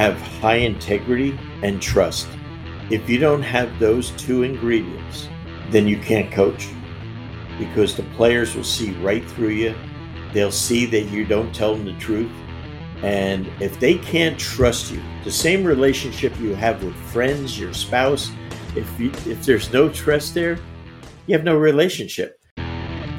have high integrity and trust. If you don't have those two ingredients, then you can't coach because the players will see right through you. They'll see that you don't tell them the truth. And if they can't trust you, the same relationship you have with friends, your spouse, if you, if there's no trust there, you have no relationship.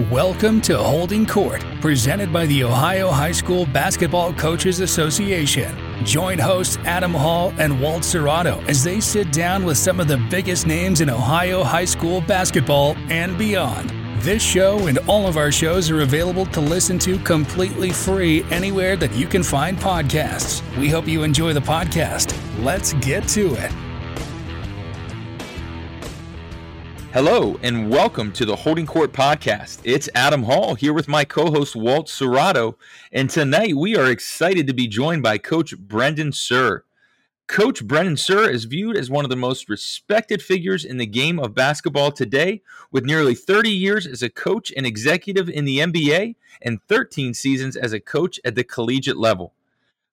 Welcome to Holding Court, presented by the Ohio High School Basketball Coaches Association. Join hosts Adam Hall and Walt Cerrato as they sit down with some of the biggest names in Ohio high school basketball and beyond. This show and all of our shows are available to listen to completely free anywhere that you can find podcasts. We hope you enjoy the podcast. Let's get to it. Hello, and welcome to the Holding Court Podcast. It's Adam Hall here with my co host Walt Cerrato, and tonight we are excited to be joined by Coach Brendan Suhr. Coach Brendan Suhr is viewed as one of the most respected figures in the game of basketball today, with nearly 30 years as a coach and executive in the NBA and 13 seasons as a coach at the collegiate level.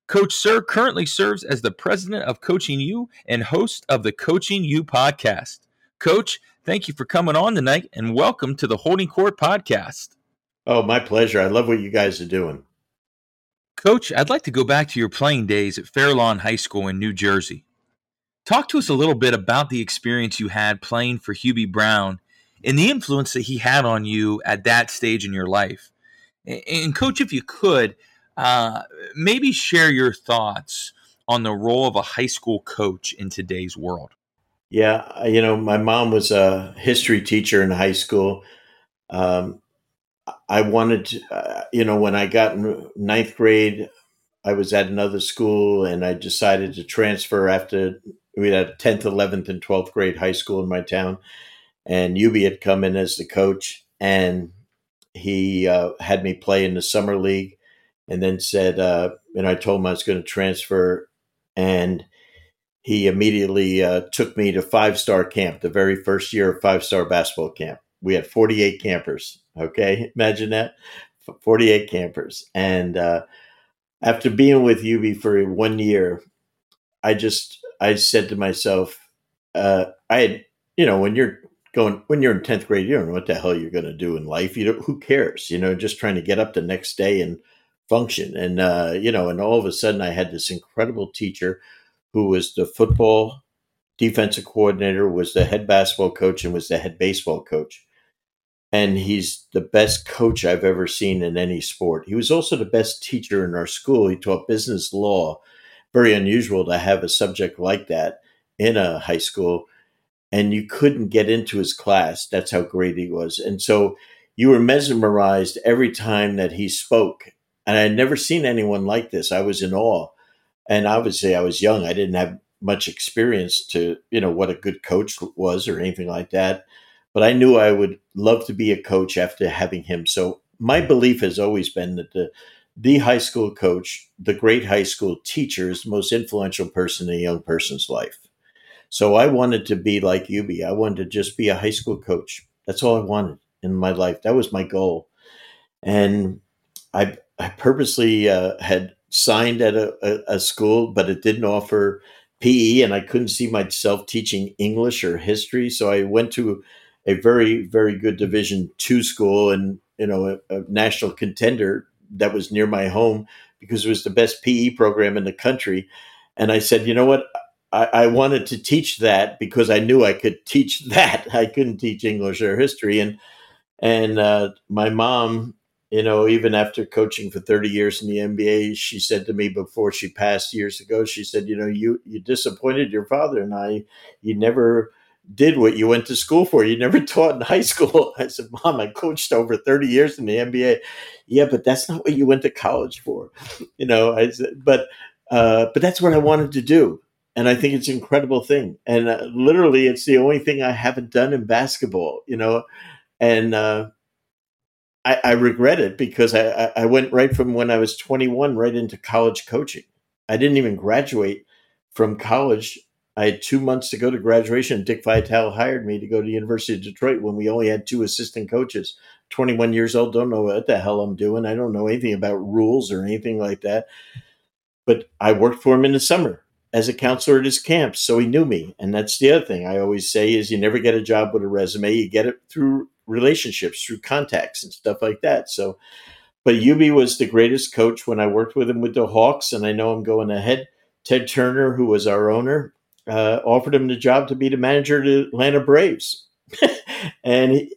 Coach Suhr currently serves as the president of Coaching U and host of the Coaching U podcast. Coach, Thank you for coming on tonight and welcome to the Holding Court podcast. Oh, my pleasure. I love what you guys are doing. Coach, I'd like to go back to your playing days at Fair Lawn High School in New Jersey. Talk to us a little bit about the experience you had playing for Hubie Brown and the influence that he had on you at that stage in your life. And, Coach, if you could, uh, maybe share your thoughts on the role of a high school coach in today's world. Yeah, you know, my mom was a history teacher in high school. Um, I wanted to, uh, you know, when I got in ninth grade, I was at another school and I decided to transfer after we had 10th, 11th, and 12th grade high school in my town. And Hubie had come in as the coach and he uh, had me play in the summer league and then said, uh, and I told him I was going to transfer. And he immediately uh, took me to five star camp, the very first year of five star basketball camp. We had 48 campers. Okay. Imagine that 48 campers. And uh, after being with Hubie for one year, I just, I said to myself, uh, I had, you know, when you're going, when you're in 10th grade, you don't know what the hell you're going to do in life. You know, who cares? You know, just trying to get up the next day and function. And, uh, you know, and all of a sudden I had this incredible teacher who was the football defensive coordinator, was the head basketball coach, and was the head baseball coach. And he's the best coach I've ever seen in any sport. He was also the best teacher in our school. He taught business law. Very unusual to have a subject like that in a high school. And you couldn't get into his class. That's how great he was. And so you were mesmerized every time that he spoke. And I had never seen anyone like this. I was in awe and obviously I was young. I didn't have much experience to, you know, what a good coach was or anything like that. But I knew I would love to be a coach after having him. So my belief has always been that the the high school coach, the great high school teacher, is the most influential person in a young person's life. So I wanted to be like Hubie. I wanted to just be a high school coach. That's all I wanted in my life. That was my goal. And I I purposely uh, had signed at a, a, a school, but it didn't offer PE, and I couldn't see myself teaching English or history. So I went to a very, very good Division two school, and you know, a, a national contender that was near my home because it was the best PE program in the country. And I said, you know what? I, I, wanted to teach that because I knew I could teach that. I couldn't teach English or history, and and uh, my mom you know, even after coaching for 30 years in the NBA, she said to me before she passed years ago, she said, you know, you, you disappointed your father and I, you never did what you went to school for. You never taught in high school. I said, mom, I coached over 30 years in the NBA. Yeah, but that's not what you went to college for. You know, I said, but, uh, but that's what I wanted to do. And I think it's an incredible thing. And uh, literally, it's the only thing I haven't done in basketball, you know, and, uh, I, I regret it because I, I went right from when I was 21 right into college coaching. I didn't even graduate from college. I had two months to go to graduation. Dick Vitale hired me to go to the University of Detroit when we only had two assistant coaches. 21 years old, don't know what the hell I'm doing. I don't know anything about rules or anything like that. But I worked for him in the summer as a counselor at his camps, so he knew me. And that's the other thing I always say is you never get a job with a resume, you get it through relationships, through contacts and stuff like that. So, but Hubie was the greatest coach when I worked with him with the Hawks, and I know I'm going ahead. Ted Turner, who was our owner, uh, offered him the job to be the manager of the Atlanta Braves, and he,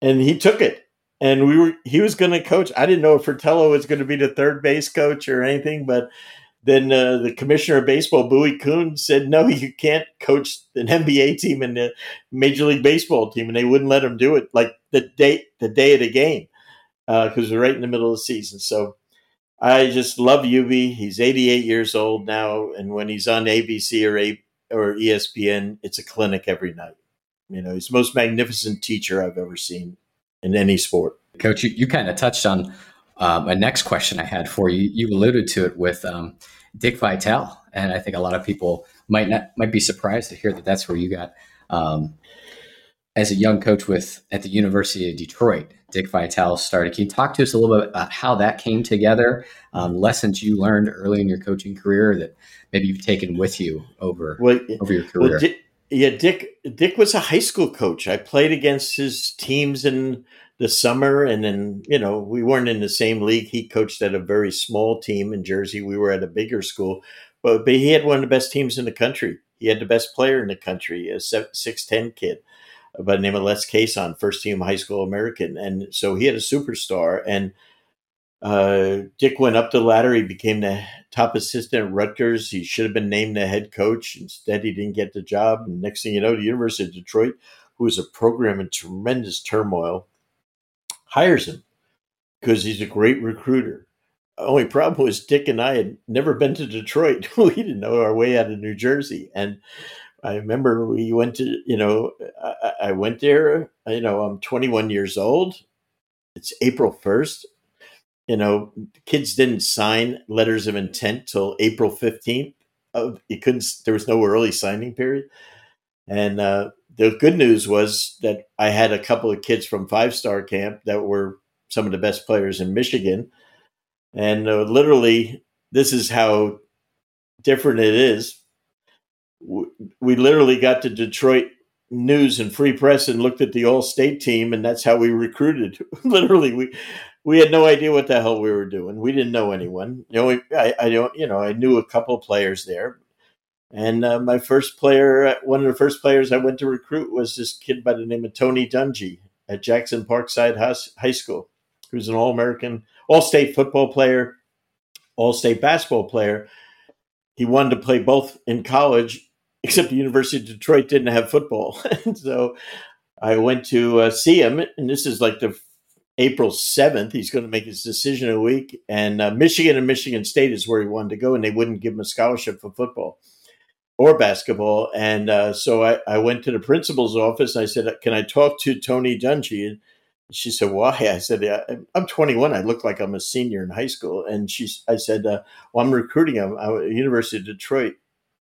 and he took it. And we were he was going to coach. I didn't know if Fratello was going to be the third base coach or anything, but then uh, the commissioner of baseball, Bowie Kuhn, said, "No, you can't coach an NBA team and a Major League Baseball team," and they wouldn't let him do it like the day the day of the game because uh, we're right in the middle of the season. So I just love Hubie. He's 88 years old now, and when he's on ABC or A- or ESPN, it's a clinic every night. You know, he's the most magnificent teacher I've ever seen in any sport. Coach, you, you kind of touched on um, a next question I had for you. You alluded to it with um, Dick Vitale, and I think a lot of people might not might be surprised to hear that that's where you got um, as a young coach with at the University of Detroit. Dick Vitale started. Can you talk to us a little bit about how that came together? Um, lessons you learned early in your coaching career that maybe you've taken with you over well, over your career. Well, Dick, yeah, Dick. Dick was a high school coach. I played against his teams in the summer, and then you know we weren't in the same league. He coached at a very small team in Jersey. We were at a bigger school, but but he had one of the best teams in the country. He had the best player in the country, a six ten kid by the name of Les Cason, first team high school American, and so he had a superstar. And uh, Dick went up the ladder. He became the top assistant at Rutgers. He should have been named the head coach. Instead, he didn't get the job. And next thing you know, the University of Detroit, who was a program in tremendous turmoil, hires him because he's a great recruiter. Only problem was Dick and I had never been to Detroit. we didn't know our way out of New Jersey, and I remember we went to you know I, I went there. You know I'm 21 years old. It's April 1st. You know kids didn't sign letters of intent till April 15th. Of, you couldn't. There was no early signing period, and uh, the good news was that I had a couple of kids from Five Star Camp that were some of the best players in Michigan, and uh, literally, this is how different it is. We literally got to Detroit News and Free Press and looked at the All State team, and that's how we recruited. literally, we we had no idea what the hell we were doing. We didn't know anyone. You know, I, I don't. You know, I knew a couple of players there, and uh, my first player, one of the first players I went to recruit was this kid by the name of Tony Dungy at Jackson Parkside High School, who's an All American, All State football player, All State basketball player. He wanted to play both in college, except the University of Detroit didn't have football. so I went to uh, see him, and this is like the April 7th. He's going to make his decision a week. And uh, Michigan and Michigan State is where he wanted to go, and they wouldn't give him a scholarship for football or basketball. And uh, so I, I, went to the principal's office. I said, "Can I talk to Tony Dungy?" And she said, "Why?" I said, "I'm 21. I look like I'm a senior in high school." And she, I said, uh, "Well, I'm recruiting him at University of Detroit."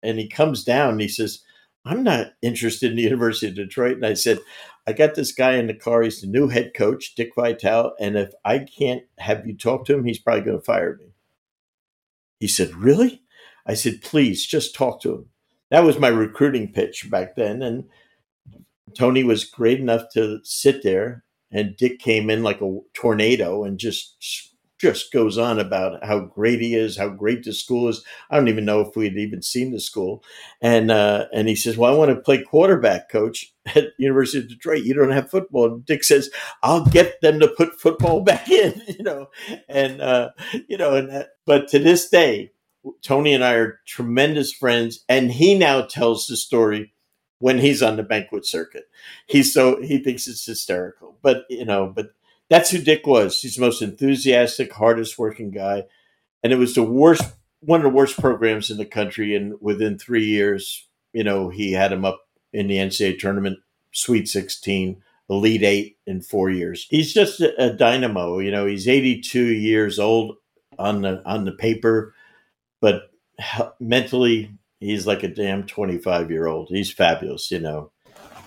And he comes down and he says, "I'm not interested in the University of Detroit." And I said, "I got this guy in the car. He's the new head coach, Dick Vitale. And if I can't have you talk to him, he's probably going to fire me." He said, "Really?" I said, "Please, just talk to him." That was my recruiting pitch back then. And Tony was great enough to sit there, and Dick came in like a tornado and just just goes on about how great he is, how great the school is. I don't even know if we had even seen the school, and uh, and he says, "Well, I want to play quarterback, coach, at University of Detroit. You don't have football." And Dick says, "I'll get them to put football back in," you know, and uh, you know, and uh, but to this day, Tony and I are tremendous friends, and he now tells the story when he's on the banquet circuit. He's so he thinks it's hysterical, but you know, but that's who Dick was. He's the most enthusiastic, hardest working guy, and it was the worst, one of the worst programs in the country. And within three years, you know, he had him up in the NCAA tournament, Sweet Sixteen. Elite Eight in four years. He's just a, a dynamo. You know, he's 82 years old on the on the paper but mentally, he's like a damn 25 year old. He's fabulous, you know.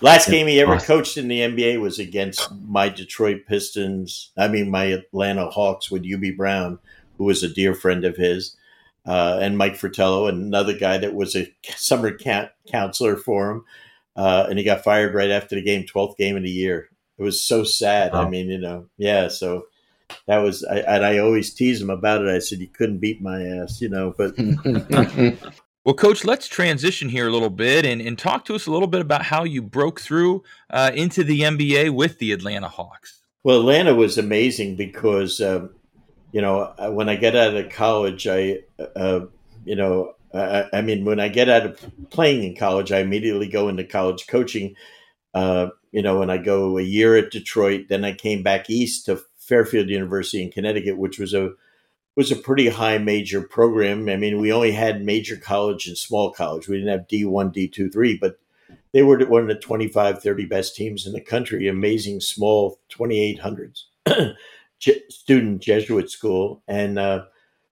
Last game he ever coached in the NBA was against my Detroit Pistons. I mean, my Atlanta Hawks with Hubie Brown, who was a dear friend of his. uh, and Mike Fratello, another guy that was a summer camp counselor for him, uh, and he got fired right after the game, twelfth game of the year. It was so sad. Wow. I mean, you know, yeah. So that was, I, and I always tease him about it. I said, "You couldn't beat my ass," you know. But well, Coach, let's transition here a little bit and, and talk to us a little bit about how you broke through uh, into the NBA with the Atlanta Hawks. Well, Atlanta was amazing because, um, you know, when I get out of college, I, uh, you know, I, I, mean, when I get out of playing in college, I immediately go into college coaching. Uh, you know, and I go a year at Detroit, then I came back east to Fairfield University in Connecticut, which was a was a pretty high major program. I mean, we only had major college and small college. We didn't have D1, D2, 3, but they were one of the 25, 30 best teams in the country. Amazing small 2800s student Jesuit school. And uh,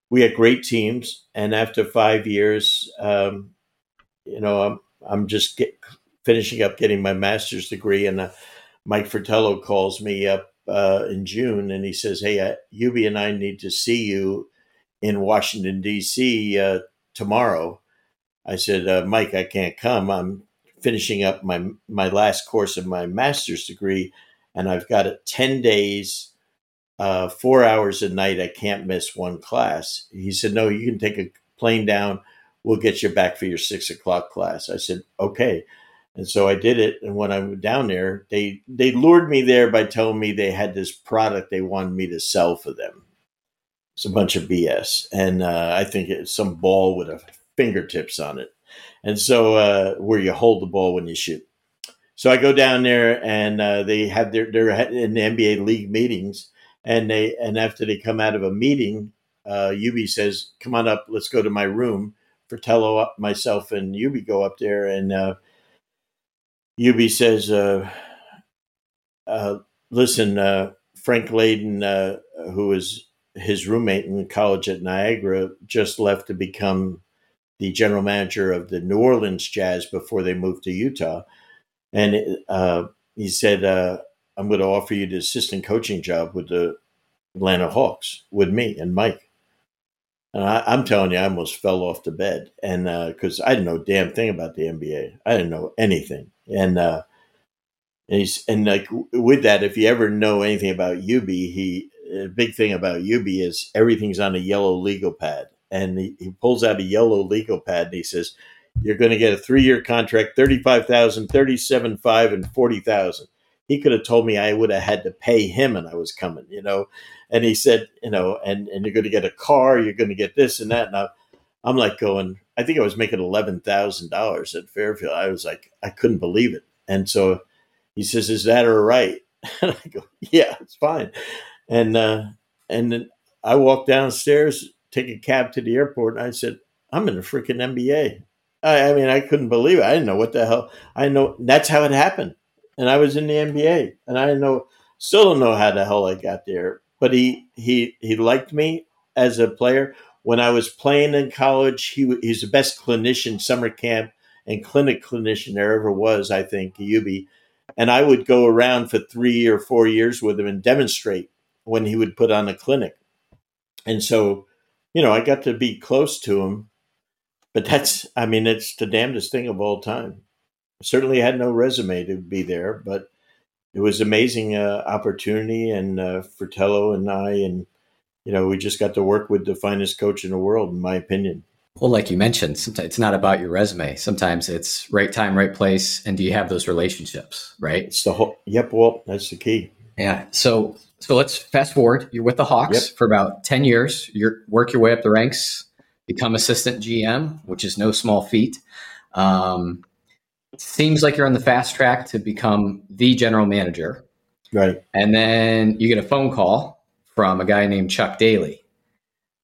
we had great teams. And after five years, um, you know, I'm, I'm just get, finishing up getting my master's degree. And uh, Mike Fratello calls me up uh, in June, and he says, "Hey, uh, Hubie and I need to see you in Washington D.C. Uh, tomorrow." I said, uh, "Mike, I can't come. I'm finishing up my my last course of my master's degree, and I've got it ten days." Uh, four hours a night. I can't miss one class. He said, No, you can take a plane down. We'll get you back for your six o'clock class. I said, Okay. And so I did it. And when I went down there, they they lured me there by telling me they had this product they wanted me to sell for them. It's a bunch of BS, and uh, I think it's some ball with a fingertips on it, and so uh, where you hold the ball when you shoot. So I go down there, and uh, they have their they're in the NBA league meetings, and they and after they come out of a meeting, uh, Hubie says, "Come on up, let's go to my room." Fratello, myself, and Hubie go up there, and Hubie says, uh, uh, listen, uh, Frank Layden, uh, who was his roommate in college at Niagara, just left to become the general manager of the New Orleans Jazz before they moved to Utah. And uh, he said, uh, I'm going to offer you the assistant coaching job with the Atlanta Hawks with me and Mike. And I, am telling you, I almost fell off the bed, and because uh, I didn't know damn thing about the NBA, I didn't know anything, and uh, and he's and like with that, if you ever know anything about Hubie, he a big thing about Hubie is everything's on a yellow legal pad, and he, he pulls out a yellow legal pad and he says, "You're going to get a three year contract, thirty five thousand, thirty seven five, and forty thousand he could have told me I would have had to pay him and I was coming, you know. And he said, you know, and, and you're going to get a car, you're going to get this and that. I'm like going, I think I was making $11,000 at Fairfield. I was like, I couldn't believe it. And so he says, is that all right? And I go, yeah, it's fine. And, uh, and then I walked downstairs, take a cab to the airport. And I said, I'm in the freaking NBA. I, I mean, I couldn't believe it. I didn't know what the hell. I know that's how it happened and I was in the NBA, and I know still don't know how the hell I got there. But he he he liked me as a player. When I was playing in college, he he's the best clinician, summer camp and clinic clinician there ever was. I think Hubie, and I would go around for three or four years with him and demonstrate when he would put on a clinic. And so, you know, I got to be close to him. But that's, I mean, it's the damnedest thing of all time certainly had no resume to be there, but it was amazing uh, opportunity. And uh, Fratello and I, and you know, we just got to work with the finest coach in the world, in my opinion. Well, like you mentioned, sometimes it's not about your resume. Sometimes it's right time, right place, and do you have those relationships, right? It's the whole. Yep. Well, that's the key. Yeah. So, so let's fast forward. You're with the Hawks yep. for about ten years. You work your way up the ranks, become assistant GM, which is no small feat. Um, seems like you're on the fast track to become the general manager. Right. And then you get a phone call from a guy named Chuck Daly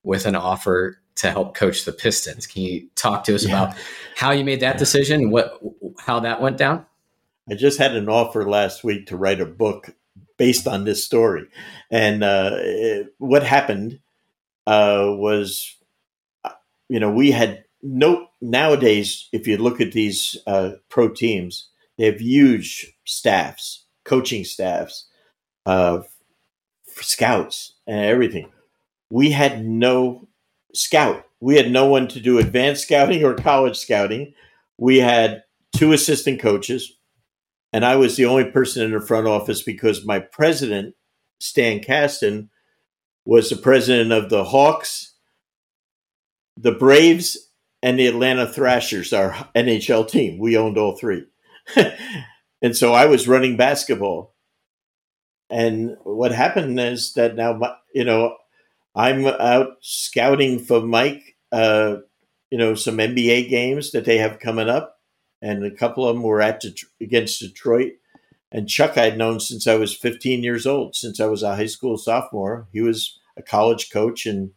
with an offer to help coach the Pistons. Can you talk to us yeah. about how you made that decision, what how that went down? I just had an offer last week to write a book based on this story, and uh, it, what happened uh, was, uh, you know, we had no nowadays if you look at these uh, pro teams they have huge staffs coaching staffs of scouts and everything we had no scout we had no one to do advanced scouting or college scouting. We had two assistant coaches, and I was the only person in the front office because my president, Stan Kasten, was the president of the Hawks, the Braves, and the Atlanta Thrashers, our NHL team. We owned all three. and so I was running basketball. And what happened is that now, you know, I'm out scouting for Mike, uh, you know, some NBA games that they have coming up. And a couple of them were at Det- against Detroit. And Chuck I'd known since I was 15 years old, since I was a high school sophomore. He was a college coach, and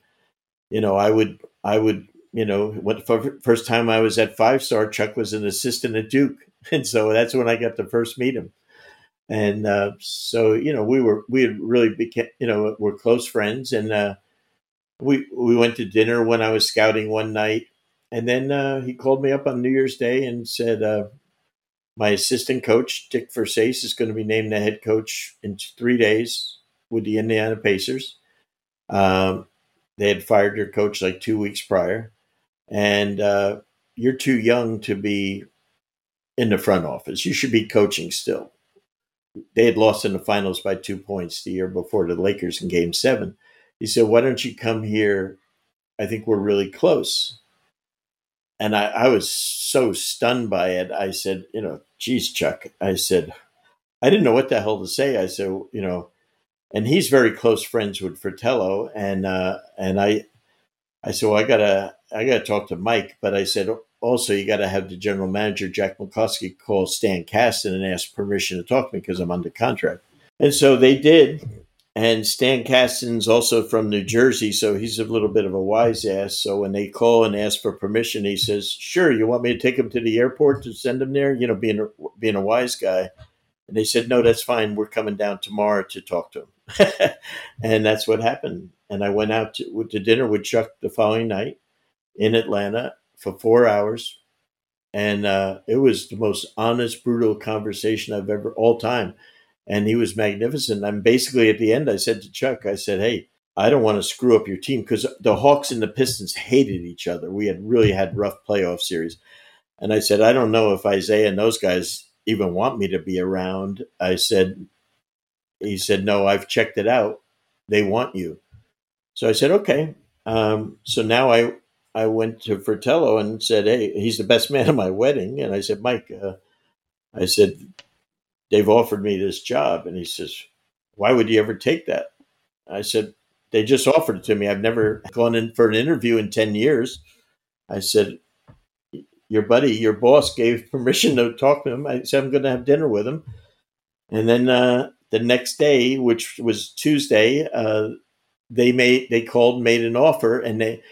you know, I would, I would, you know, when first time I was at Five Star, Chuck was an assistant at Duke, and so that's when I got to first meet him. And uh, so, you know, we were we had really became, you know, we're close friends, and uh, we we went to dinner when I was scouting one night, and then uh, he called me up on New Year's Day and said, uh, "My assistant coach Dick Versace is going to be named the head coach in three days with the Indiana Pacers." Um, they had fired their coach like two weeks prior, and uh, you're too young to be in the front office. You should be coaching still. They had lost in the finals by two points the year before the Lakers in Game Seven. He said, "Why don't you come here? I think we're really close." And I, I was so stunned by it. I said, "You know, geez, Chuck." I said, "I didn't know what the hell to say." I said, "You know." and he's very close friends with Fratello, and uh, and I, I said, well, I gotta I gotta talk to Mike, but I said also you got to have the general manager Jack McCloskey call Stan Kasten and ask permission to talk to me because I'm under contract, and so they did. And Stan Kasten's also from New Jersey, so he's a little bit of a wise ass. So when they call and ask for permission, he says, "Sure, you want me to take him to the airport to send him there?" You know, being a, being a wise guy. And they said, "No, that's fine. We're coming down tomorrow to talk to him." and that's what happened. And I went out to, to dinner with Chuck the following night in Atlanta for four hours. And uh, it was the most honest, brutal conversation I've ever, all time. And he was magnificent. I'm basically at the end, I said to Chuck, I said, Hey, I don't want to screw up your team because the Hawks and the Pistons hated each other. We had really had rough playoff series. And I said, I don't know if Isiah and those guys even want me to be around. I said, he said, No, I've checked it out. They want you. So I said, Okay. Um, so now I I went to Fratello and said, Hey, he's the best man at my wedding. And I said, Mike, uh, I said, they've offered me this job. And he says, Why would you ever take that? I said, They just offered it to me. I've never gone in for an interview in 10 years. I said, Your buddy, your boss gave permission to talk to him. I said, I'm going to have dinner with him. And then uh, the next day, which was Tuesday, uh, they made they called, made an offer, and they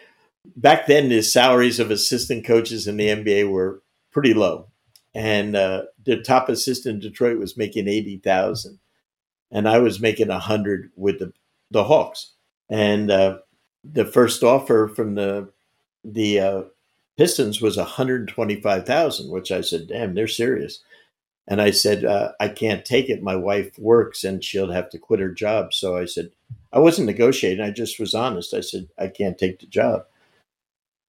back then the salaries of assistant coaches in the NBA were pretty low, and uh, the top assistant in Detroit was making eighty thousand, and I was making a hundred with the the Hawks, and uh, the first offer from the the uh, Pistons was one hundred twenty five thousand, which I said, "Damn, they're serious." And I said, uh, I can't take it. My wife works and she'll have to quit her job. So I said, I wasn't negotiating. I just was honest. I said, I can't take the job.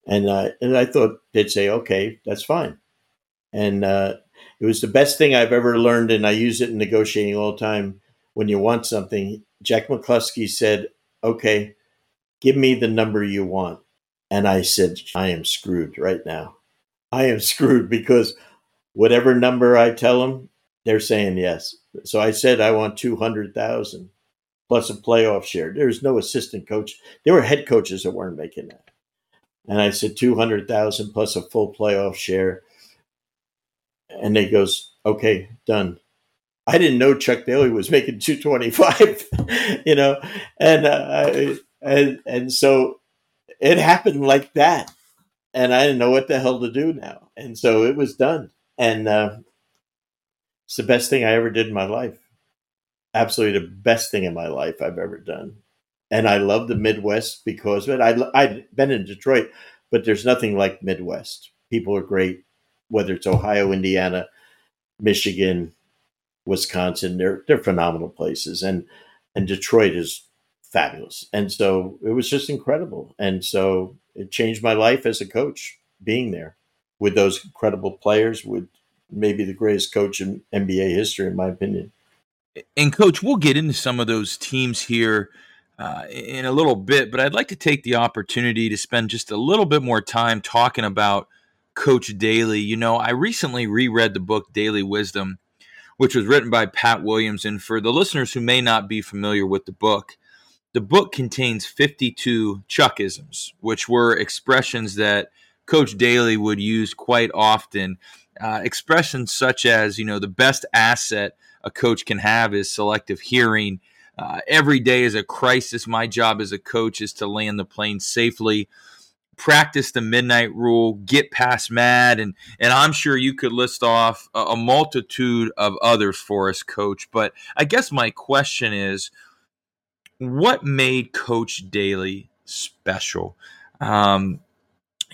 And, uh, and I thought they'd say, okay, that's fine. And uh, it was the best thing I've ever learned. And I use it in negotiating all the time. When you want something, Jack McCloskey said, okay, give me the number you want. And I said, I am screwed right now. I am screwed because whatever number I tell them, they're saying yes. So I said I want two hundred thousand plus a playoff share. There's no assistant coach. There were head coaches that weren't making that. And I said two hundred thousand plus a full playoff share. And they goes, okay, done. I didn't know Chuck Daly was making two twenty five, you know, and uh, and and so it happened like that, and I didn't know what the hell to do now, and so it was done and uh, it's the best thing I ever did in my life. Absolutely the best thing in my life I've ever done. And I love the Midwest because of it. I, I've been in Detroit, but there's nothing like Midwest. People are great, whether it's Ohio, Indiana, Michigan, Wisconsin. They're they're phenomenal places, and and Detroit is fabulous. And so it was just incredible. And so it changed my life as a coach being there with those incredible players, with maybe the greatest coach in NBA history, in my opinion. And coach, we'll get into some of those teams here uh, in a little bit, but I'd like to take the opportunity to spend just a little bit more time talking about Coach Daly. You know, I recently reread the book Daily Wisdom, which was written by Pat Williams. And for the listeners who may not be familiar with the book, the book contains 52 Chuckisms, which were expressions that Coach Daly would use quite often. Uh, expressions such as, you know, the best asset a coach can have is selective hearing. Uh, every day is a crisis. My job as a coach is to land the plane safely practice the midnight rule, get past mad, and and I'm sure you could list off a, a, multitude of others for us, Coach. But I guess my question is, what made Coach Daly special? Um,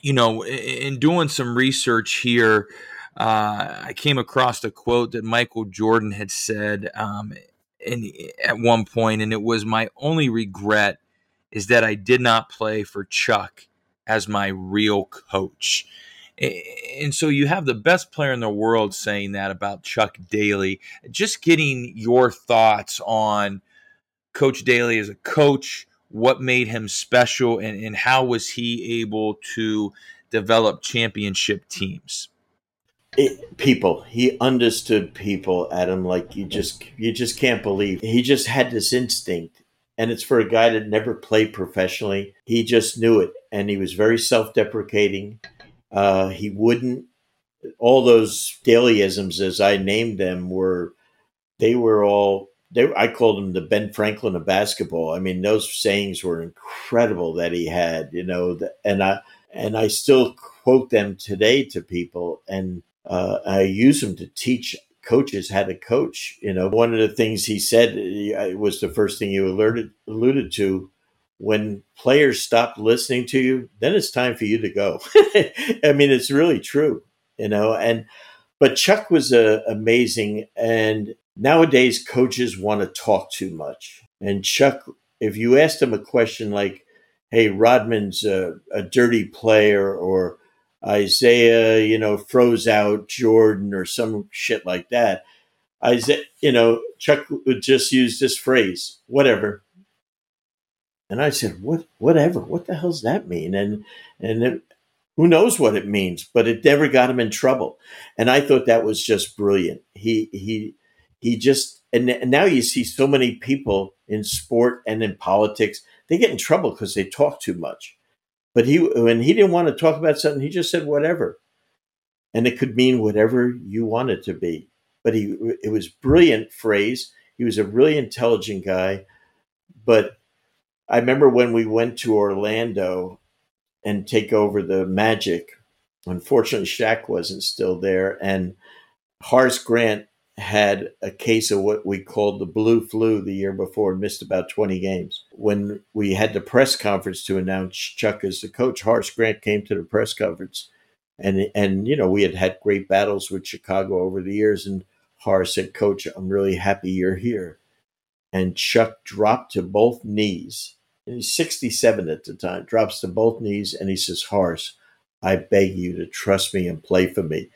you know, in, in, doing some research here, uh, I came across a quote that Michael Jordan had said um, in, at one point, and it was, "My only regret is that I did not play for Chuck." as my real coach. And so you have the best player in the world saying that about Chuck Daly. Just getting your thoughts on Coach Daly as a coach, what made him special, and, and how was he able to develop championship teams? It, people he understood people adam like you just you just can't believe he just had this instinct and it's for a guy that never played professionally. He just knew it, and he was very self-deprecating. Uh, he wouldn't. All those Dalyisms, as I named them, were they were all. They, I called him the Ben Franklin of basketball. I mean, those sayings were incredible that he had, you know, and I and I still quote them today to people, and uh, I use them to teach coaches how to coach. You know, one of the things he said uh, was the first thing you alerted alluded to. When players stop listening to you, then it's time for you to go. I mean, it's really true, you know. And but Chuck was uh, amazing, and nowadays coaches want to talk too much. And Chuck, if you asked him a question like, "Hey, Rodman's a, a dirty player," or Isiah, you know, froze out Jordan or some shit like that. Isiah, you know, Chuck would just use this phrase, whatever. And I said, "What? Whatever? What the hell's that mean?" And and it, who knows what it means? But it never got him in trouble. And I thought that was just brilliant. He he he just and, and now you see so many people in sport and in politics they get in trouble because they talk too much. But he, when he didn't want to talk about something, he just said whatever, and it could mean whatever you want it to be. But he, it was brilliant phrase. He was a really intelligent guy. But I remember when we went to Orlando and take over the Magic. Unfortunately, Shaq wasn't still there, and Horace Grant had a case of what we called the blue flu the year before and missed about 20 games. When we had the press conference to announce Chuck as the coach, Horace Grant came to the press conference. And, and you know, we had had great battles with Chicago over the years. And Horace said, Coach, I'm really happy you're here. And Chuck dropped to both knees. And he's 67 at the time, drops to both knees. And he says, Horace, I beg you to trust me and play for me.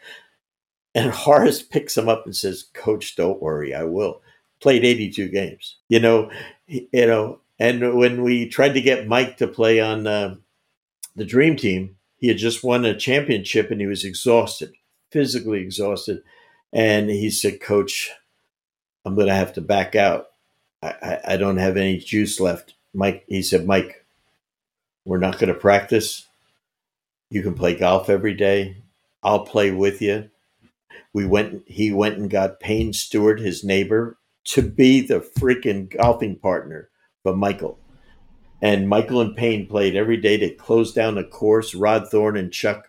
And Horace picks him up and says, "Coach, don't worry, I will." Played 82 games, you know, you know. And when we tried to get Mike to play on uh, the Dream Team, he had just won a championship and he was exhausted, physically exhausted. And he said, "Coach, I'm going to have to back out. I, I, I don't have any juice left." Mike, he said, "Mike, we're not going to practice. You can play golf every day. I'll play with you we went. He went and got Payne Stewart, his neighbor, to be the freaking golfing partner for Michael. And Michael and Payne played every day to close down the course. Rod Thorn and Chuck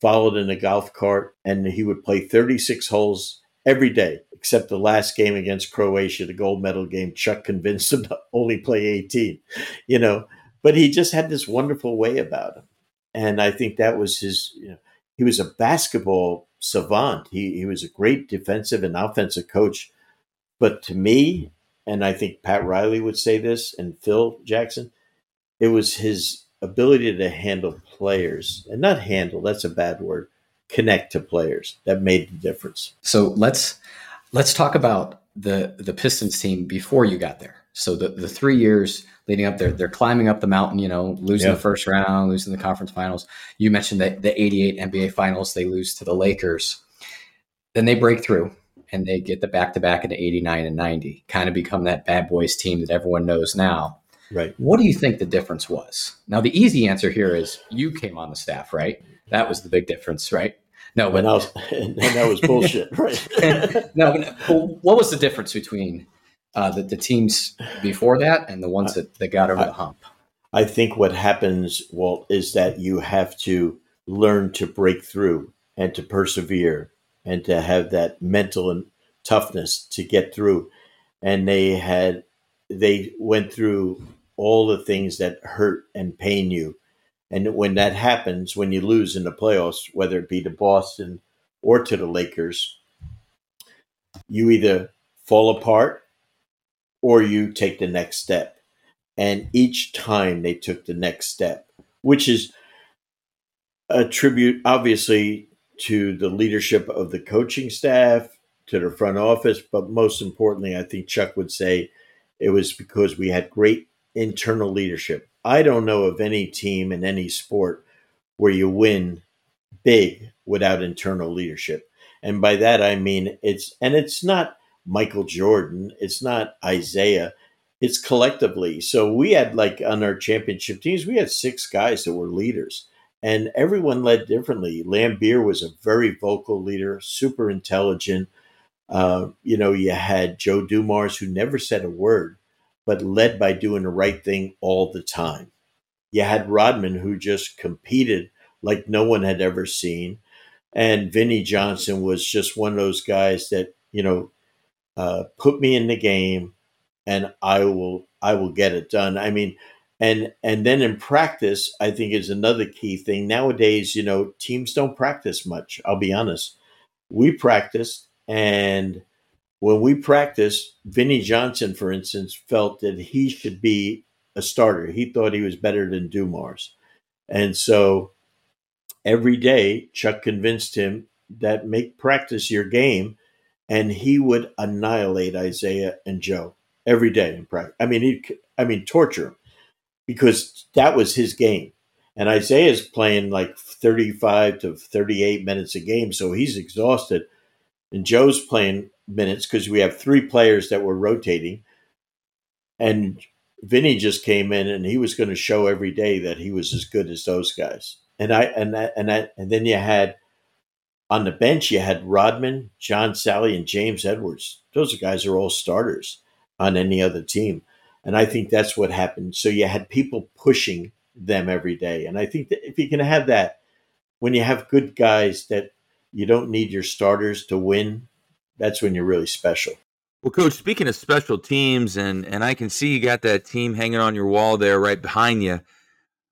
followed in a golf cart, and he would play 36 holes every day, except the last game against Croatia, the gold medal game. Chuck convinced him to only play 18, you know. But he just had this wonderful way about him, and I think that was his. You know, he was a basketball savant. He, he was a great defensive and offensive coach. But to me, and I think Pat Riley would say this, and Phil Jackson, it was his ability to handle players, and not handle. That's a bad word. Connect to players that made the difference. So let's let's talk about the the Pistons team before you got there. So the, the three years leading up there, they're climbing up the mountain, you know, losing the first round, losing the conference finals. You mentioned that the 88 NBA finals, they lose to the Lakers. Then they break through and they get the back to back into 89 and 90, kind of become that bad boys team that everyone knows now. Right. What do you think the difference was? Now, the easy answer here is you came on the staff, right? That was the big difference, right? No, but and that was, and that was bullshit, right? no, but what was the difference between uh, the, the teams before that and the ones that, that got over I, the hump? I think what happens, Walt, is that you have to learn to break through and to persevere and to have that mental and toughness to get through. And they had, they went through all the things that hurt and pain you. And when that happens, when you lose in the playoffs, whether it be to Boston or to the Lakers, you either fall apart or you take the next step. And each time they took the next step, which is a tribute, obviously, to the leadership of the coaching staff, to the front office, but most importantly, I think Chuck would say it was because we had great internal leadership. I don't know of any team in any sport where you win big without internal leadership. And by that I mean it's and it's not Michael Jordan. It's not Isiah. It's collectively. So we had like on our championship teams, we had six guys that were leaders, and everyone led differently. Laimbeer was a very vocal leader, super intelligent. Uh, you know, you had Joe Dumars who never said a word, but led by doing the right thing all the time. You had Rodman who just competed like no one had ever seen. And Vinnie Johnson was just one of those guys that, you know, uh, put me in the game and I will I will get it done. I mean, and and then in practice, I think is another key thing. Nowadays, you know, teams don't practice much. I'll be honest. We practiced, and when we practiced, Vinnie Johnson, for instance, felt that he should be a starter. He thought he was better than Dumars, and so every day Chuck convinced him that make practice your game and he would annihilate Isiah and Joe every day in practice. I mean, he, I mean, torture him because that was his game. And Isiah's playing like 35 to 38 minutes a game, so he's exhausted. And Joe's playing minutes because we have three players that were rotating. And Vinnie just came in and he was going to show every day that he was as good as those guys. And I and and and then you had on the bench, you had Rodman, John Salley, and James Edwards. Those guys are all starters on any other team. And I think that's what happened. So you had people pushing them every day. And I think that if you can have that, when you have good guys that you don't need your starters to win, that's when you're really special. Well, coach, speaking of special teams, and and I can see you got that team hanging on your wall there right behind you.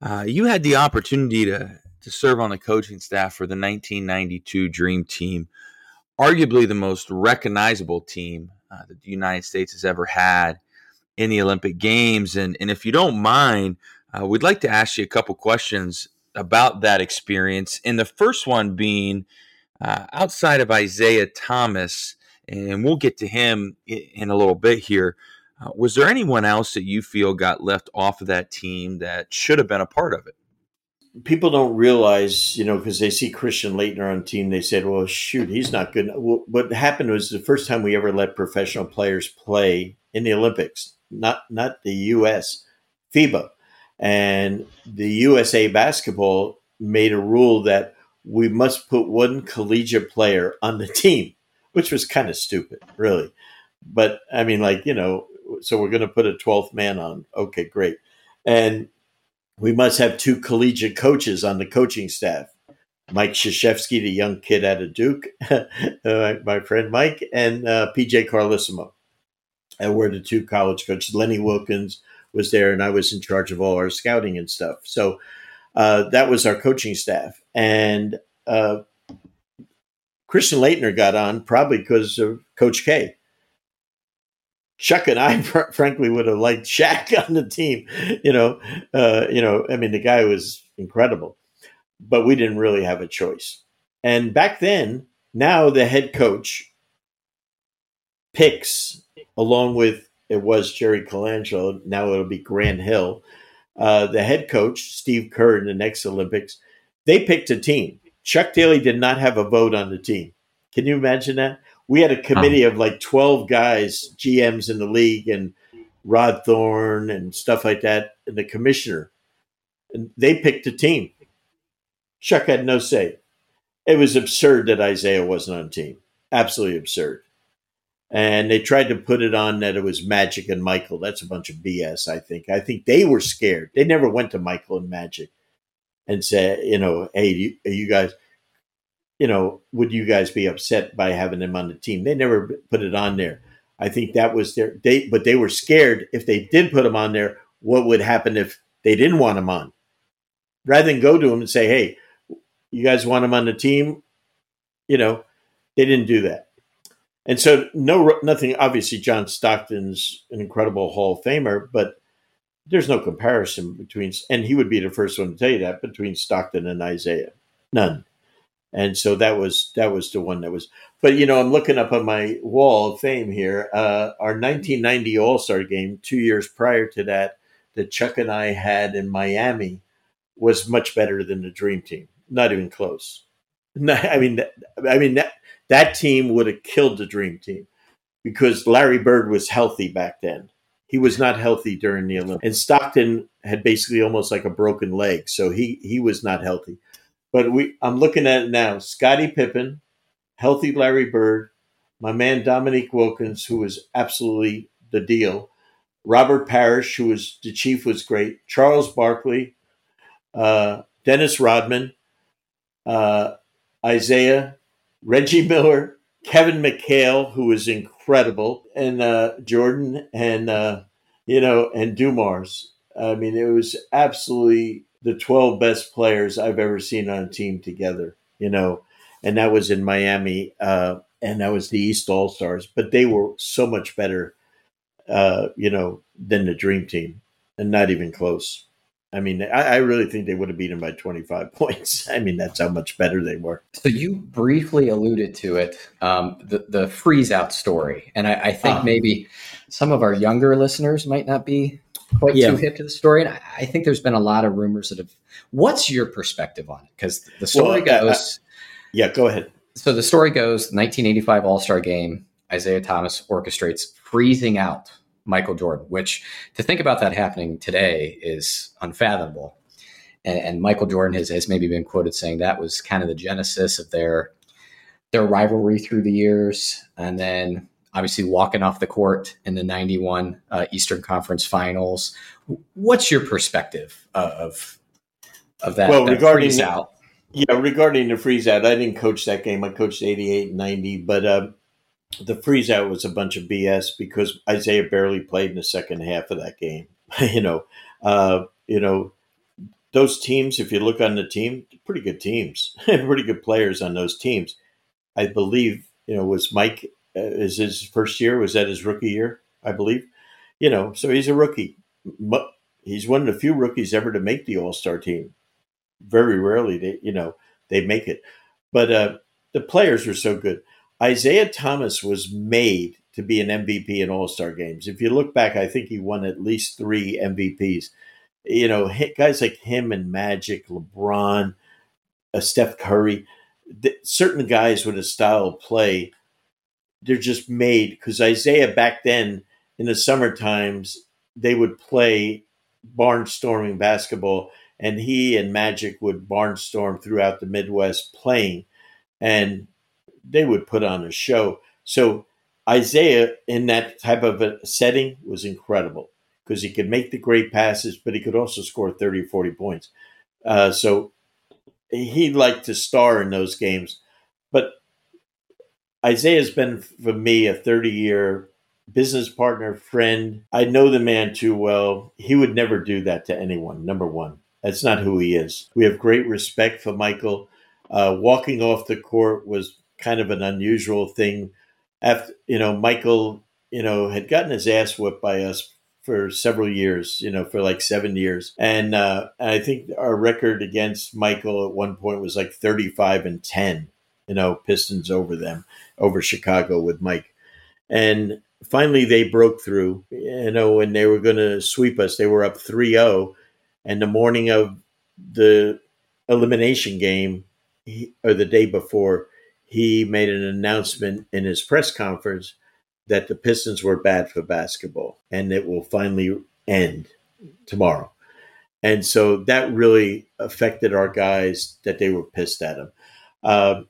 Uh, you had the opportunity to to serve on the coaching staff for the 1992 Dream Team, arguably the most recognizable team uh, that the United States has ever had in the Olympic Games. And, and if you don't mind, uh, we'd like to ask you a couple questions about that experience. And the first one being uh, outside of Isiah Thomas, and we'll get to him in a little bit here. Uh, was there anyone else that you feel got left off of that team that should have been a part of it? People don't realize, you know, because they see Christian Laettner on team, they said, "Well, shoot, he's not good." What happened was the first time we ever let professional players play in the Olympics, not not the U.S. FIBA, and the USA basketball made a rule that we must put one collegiate player on the team, which was kind of stupid, really. But I mean, like you know, so we're going to put a twelfth man on. Okay, great, and we must have two collegiate coaches on the coaching staff. Mike Krzyzewski, the young kid out of Duke, uh, my friend Mike, and uh, PJ Carlesimo. And we're the two college coaches. Lenny Wilkens was there, and I was in charge of all our scouting and stuff. So uh, that was our coaching staff. And uh, Christian Laettner got on probably because of Coach K. Chuck and I, fr- frankly, would have liked Shaq on the team. You know, uh, you know. I mean, the guy was incredible, but we didn't really have a choice. And back then, now the head coach picks, along with it was Jerry Colangelo. Now it'll be Grant Hill. Uh, the head coach, Steve Kerr, in the next Olympics, they picked a team. Chuck Daly did not have a vote on the team. Can you imagine that? We had a committee of like 12 guys, GMs in the league, and Rod Thorn and stuff like that, and the commissioner. And they picked a team. Chuck had no say. It was absurd that Isiah wasn't on the team. Absolutely absurd. And they tried to put it on that it was Magic and Michael. That's a bunch of BS, I think. I think they were scared. They never went to Michael and Magic and said, you know, hey, you, you guys, you know, would you guys be upset by having them on the team? They never put it on there. I think that was their they, but they were scared if they did put them on there, what would happen if they didn't want them on? Rather than go to them and say, hey, you guys want them on the team? You know, they didn't do that. And so, no, nothing. Obviously, John Stockton's an incredible Hall of Famer, but there's no comparison between, and he would be the first one to tell you that between Stockton and Isiah, none. And so that was that was the one that was. But you know, I'm looking up on my wall of fame here. Uh, our 1990 All Star game, two years prior to that, that Chuck and I had in Miami, was much better than the Dream Team. Not even close. I mean, I mean that that team would have killed the dream team because Larry Bird was healthy back then. He was not healthy during the Olympics. And Stockton had basically almost like a broken leg, so he he was not healthy. But we I'm looking at it now. Scottie Pippen, healthy Larry Bird, my man Dominique Wilkins, who was absolutely the deal. Robert Parish, who was the chief, was great. Charles Barkley, uh, Dennis Rodman, uh, Isiah, Reggie Miller, Kevin McHale, who was incredible, and uh, Jordan, and uh, you know, and Dumars. I mean, it was absolutely the twelve best players I've ever seen on a team together. You know, and that was in Miami, uh, and that was the East All Stars. But they were so much better, uh, you know, than the Dream Team, and not even close. I mean, I, I, really think they would have beaten by 25 points. I mean, that's how much better they were. So you briefly alluded to it, um, the, the freeze out story. And I, I think uh, maybe some of our younger listeners might not be quite yeah. too hip to the story. And I, I, think there's been a lot of rumors that have. What's your perspective on it? Because the story well, goes. yeah, go ahead. So the story goes 1985 All Star game, Isiah Thomas orchestrates freezing out Michael Jordan, which to think about that happening today is unfathomable. And, and, Michael Jordan has, has maybe been quoted saying that was kind of the genesis of their their rivalry through the years. And then obviously walking off the court in the 91 uh, Eastern Conference finals. What's your perspective of, of that? Well, that regarding out? Yeah, regarding the freeze out, I didn't coach that game. I coached 88 and 90, but uh, the freeze out was a bunch of BS because Isiah barely played in the second half of that game. you know, uh, you know, those teams. If you look on the team, pretty good teams, pretty good players on those teams. I believe you know was Mike is his first year. Was that his rookie year? I believe. You know, so he's a rookie. He's one of the few rookies ever to make the All Star team. Very rarely, they you know they make it, but uh, the players are so good. Isiah Thomas was made to be an MVP in All Star games. If you look back, I think he won at least three MVPs. You know, guys like him and Magic, LeBron, uh, Steph Curry, certain guys with a style of play, they're just made because Isiah back then in the summer times they would play barnstorming basketball, and he and Magic would barnstorm throughout the Midwest playing, and they would put on a show. So Isiah in that type of a setting was incredible because he could make the great passes, but he could also score 30 or 40 points. Uh, so he liked to star in those games. But Isiah's been, for me, a 30 year business partner, friend. I know the man too well. He would never do that to anyone, number one. That's not who he is. We have great respect for Michael. Uh, walking off the court was kind of an unusual thing. After you know, Michael you know, had gotten his ass whipped by us for several years, you know, for like seven years. And uh, I think our record against Michael at one point was like 35 and 10, you know, Pistons over them, over Chicago with Mike. And finally they broke through, you know, when they were going to sweep us, they were up 3 0. And the morning of the elimination game, he, or the day before, he made an announcement in his press conference that the Pistons were bad for basketball and it will finally end tomorrow. And so that really affected our guys that they were pissed at him. Uh,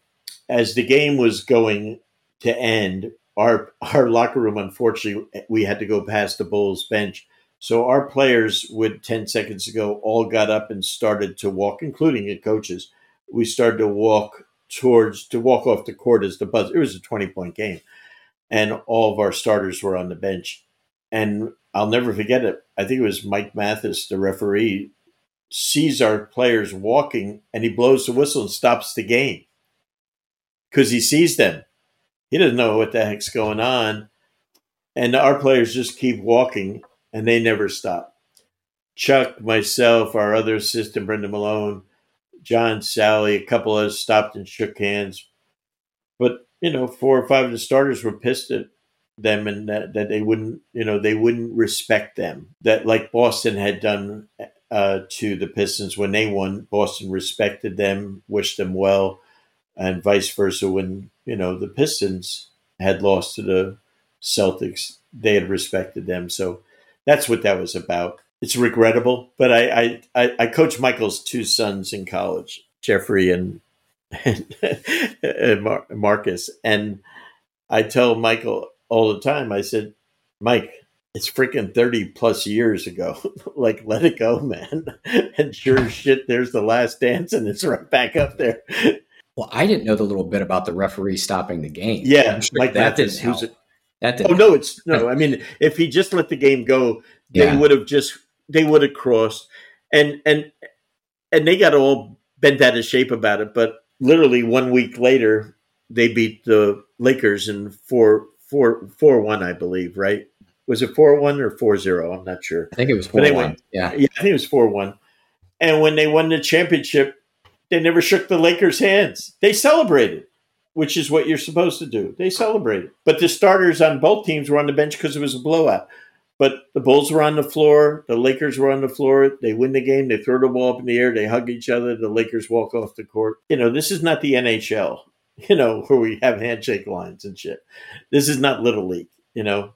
as the game was going to end, our our locker room, unfortunately, we had to go past the Bulls bench. So our players would 10 seconds ago all got up and started to walk, including the coaches. We started to walk towards to walk off the court as the buzz. It was a 20 point game and all of our starters were on the bench. And I'll never forget it. I think it was Mike Mathis, the referee, sees our players walking and he blows the whistle and stops the game because he sees them. He doesn't know what the heck's going on. And our players just keep walking and they never stop. Chuck, myself, our other assistant, Brendan Malone, John Salley, a couple of us stopped and shook hands. But you know, four or five of the starters were pissed at them and that, that they wouldn't, you know, they wouldn't respect them. That like Boston had done uh, to the Pistons when they won, Boston respected them, wished them well, and vice versa. When you know the Pistons had lost to the Celtics, they had respected them. So that's what that was about. It's regrettable, but I I, I coached Michael's two sons in college, Jeffrey and and Mar- Marcus. And I tell Michael all the time, I said, Mike, it's freaking 30 plus years ago. like, let it go, man. and sure shit, there's the last dance and it's right back up there. Well, I didn't know the little bit about the referee stopping the game. Yeah, sure Mike that Mathis, didn't help. That didn't oh no, it's no. I mean, if he just let the game go, they yeah. would have just they would have crossed, and and and they got all bent out of shape about it. But literally one week later, they beat the Lakers in four four four one, I believe. Right? Was it four one or four zero? I'm not sure. I think it was four one. Yeah, yeah, I think it was four one. And when they won the championship, they never shook the Lakers' hands. They celebrated, which is what you're supposed to do. They celebrated. But the starters on both teams were on the bench because it was a blowout. But the Bulls were on the floor. The Lakers were on the floor. They win the game. They throw the ball up in the air. They hug each other. The Lakers walk off the court. You know, this is not the NHL, you know, where we have handshake lines and shit. This is not Little League, you know.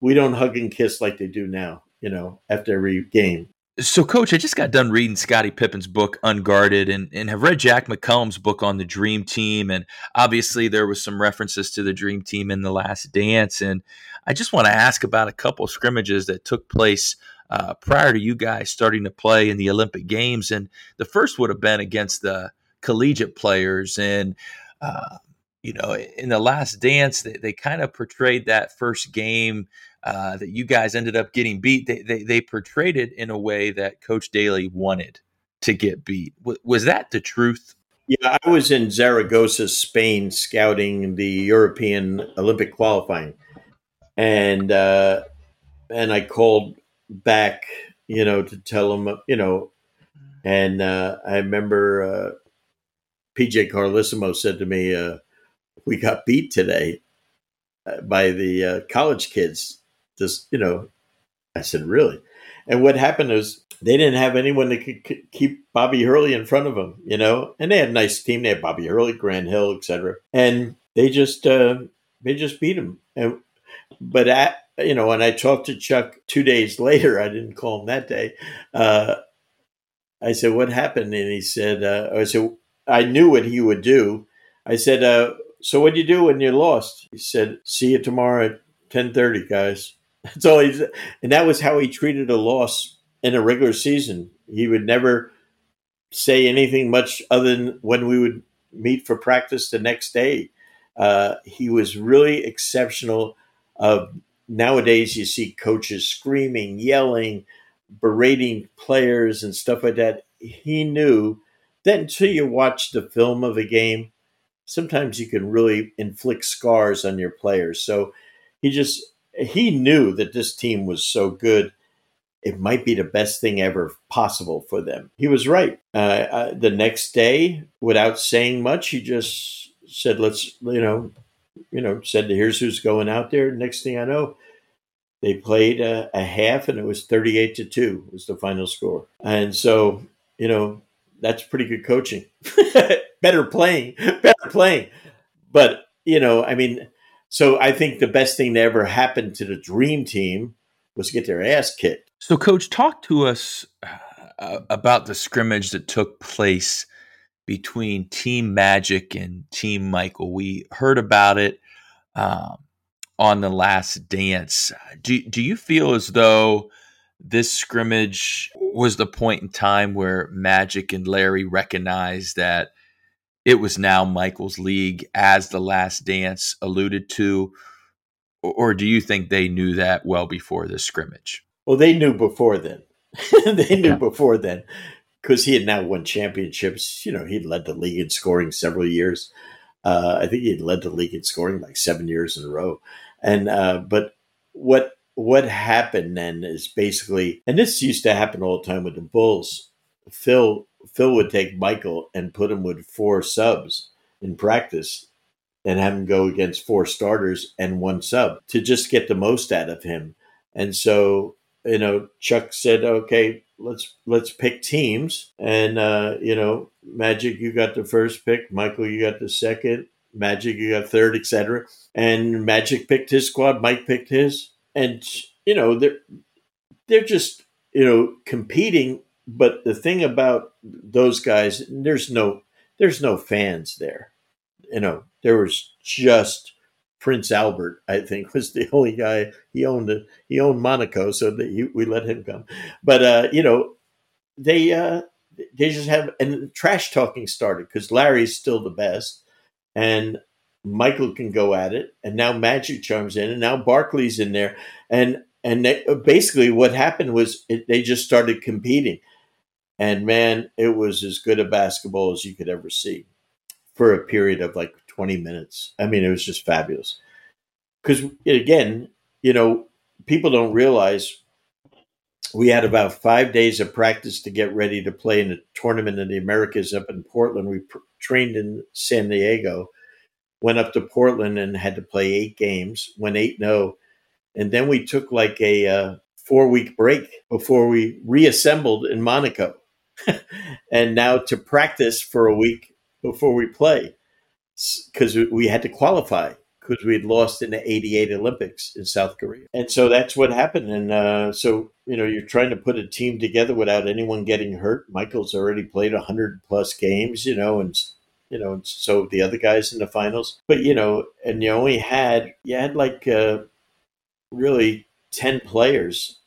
We don't hug and kiss like they do now, you know, after every game. So, Coach, I just got done reading Scottie Pippen's book, Unguarded, and, and have read Jack McCallum's book on the Dream Team. And obviously, there was some references to the Dream Team in The Last Dance. And I just want to ask about a couple scrimmages that took place uh, prior to you guys starting to play in the Olympic Games. And the first would have been against the collegiate players. And, uh, you know, in The Last Dance, they, they kind of portrayed that first game uh, that you guys ended up getting beat, they, they, they portrayed it in a way that Coach Daly wanted to get beat. W- was that the truth? Yeah, I was in Zaragoza, Spain, scouting the European Olympic qualifying, and uh, and I called back, you know, to tell them, you know, and uh, I remember uh, PJ Carlesimo said to me, uh, "We got beat today by the uh, college kids." This, you know, I said, really? And what happened is they didn't have anyone that could keep Bobby Hurley in front of them, you know, and they had a nice team. They had Bobby Hurley, Grant Hill, etc. And they just, uh, they just beat him. And, but at, you know, when I talked to Chuck two days later, I didn't call him that day. Uh, I said, what happened? And he said, uh, I said, I knew what he would do. I said, uh, so what do you do when you're lost? He said, see you tomorrow at 1030, guys. All he's, and that was how he treated a loss in a regular season. He would never say anything much other than when we would meet for practice the next day. Uh, he was really exceptional. Uh, nowadays, you see coaches screaming, yelling, berating players and stuff like that. He knew that until you watch the film of a game, sometimes you can really inflict scars on your players. So he just he knew that this team was so good. It might be the best thing ever possible for them. He was right. Uh, uh, the next day, without saying much, he just said, "Let's," you know, you know, said, "Here's who's going out there." Next thing I know, they played a, a half, and it was thirty-eight to two was the final score. And so, you know, that's pretty good coaching. better playing, better playing. But you know, I mean, so I think the best thing that ever happened to the dream team was to get their ass kicked. So, coach, talk to us uh, about the scrimmage that took place between Team Magic and Team Michael. We heard about it um, on the last dance. Do do you feel as though this scrimmage was the point in time where Magic and Larry recognized that it was now Michael's league, as the last dance alluded to? Or do you think they knew that well before the scrimmage? Well, they knew before then. they knew yeah. before then because he had now won championships. You know, he'd led the league in scoring several years. Uh, I think he had led the league in scoring like seven years in a row. And uh, but what what happened then is basically, and this used to happen all the time with the Bulls. Phil Phil would take Michael and put him with four subs in practice and have him go against four starters and one sub to just get the most out of him. And so, you know, Chuck said, okay, let's let's pick teams. And uh, you know, Magic, you got the first pick, Michael, you got the second, Magic, you got third, etc. And Magic picked his squad, Mike picked his. And you know, they're they're just, you know, competing but the thing about those guys, there's no there's no fans there. You know, there was just Prince Albert. I think was the only guy he owned. He owned Monaco, so that he, we let him come. But uh, you know, they uh, they just have and trash talking started because Larry's still the best, and Michael can go at it, and now Magic Charms in, and now Barkley's in there, and and they, basically what happened was it, they just started competing and man, it was as good a basketball as you could ever see for a period of like 20 minutes. I mean, it was just fabulous. Because again, you know, people don't realize we had about five days of practice to get ready to play in a tournament in the Americas up in Portland. We pr- trained in San Diego, went up to Portland and had to play eight games, went 8 0. And then we took like a uh, four week break before we reassembled in Monaco. and now to practice for a week before we play because we had to qualify because we had lost in the 88 Olympics in South Korea. And so that's what happened. And uh, so, you know, you're trying to put a team together without anyone getting hurt. Michael's already played 100 plus games, you know, and, you know, and so the other guys in the finals. But, you know, and you only had, you had like uh, really 10 players,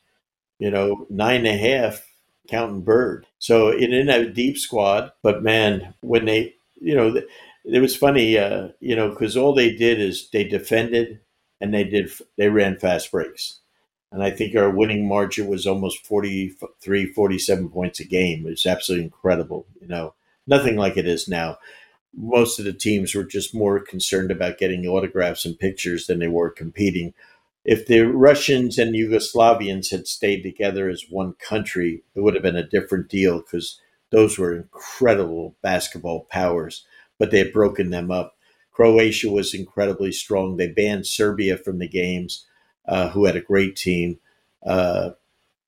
you know, nine and a half counting Bird. So it didn't have a deep squad, but man, when they, you know, it was funny, uh, you know, because all they did is they defended and they did they ran fast breaks. And I think our winning margin was almost 43, 47 points a game. It was absolutely incredible. You know, nothing like it is now. Most of the teams were just more concerned about getting autographs and pictures than they were competing if the Russians and Yugoslavians had stayed together as one country, it would have been a different deal because those were incredible basketball powers, but they had broken them up. Croatia was incredibly strong. They banned Serbia from the games, uh, who had a great team, uh,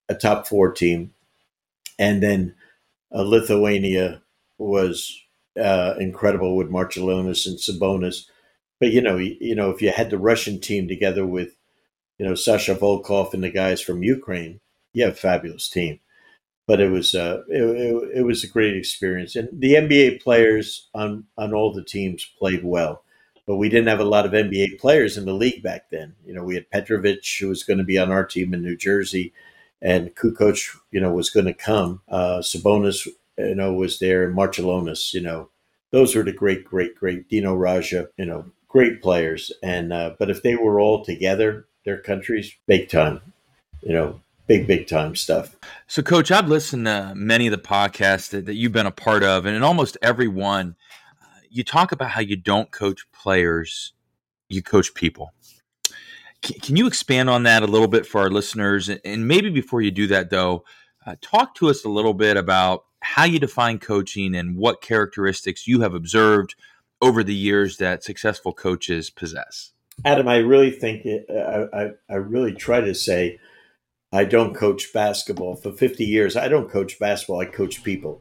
a top four team. And then uh, Lithuania was uh, incredible with Marciulionis and Sabonis. But you know, you, you know, if you had the Russian team together with you know, Sasha Volkov and the guys from Ukraine, you have a fabulous team. But it was uh, it, it, it, was a great experience, and the NBA players on on all the teams played well. But we didn't have a lot of NBA players in the league back then. You know, we had Petrovic, who was going to be on our team in New Jersey, and Kukoc, you know, was going to come. Uh, Sabonis, you know, was there, and Marciulionis, you know, those were the great, great, great Dino Radja, you know, great players. And uh, but if they were all together, their countries big time, you know, big, big time stuff. So, Coach, I've listened to many of the podcasts that, that you've been a part of, and in almost every one, uh, you talk about how you don't coach players, you coach people. can you expand on that a little bit for our listeners? And maybe before you do that, though, uh, talk to us a little bit about how you define coaching and what characteristics you have observed over the years that successful coaches possess. Adam, I really think it, I, I, I really try to say I don't coach basketball. For 50 years, I don't coach basketball, I coach people.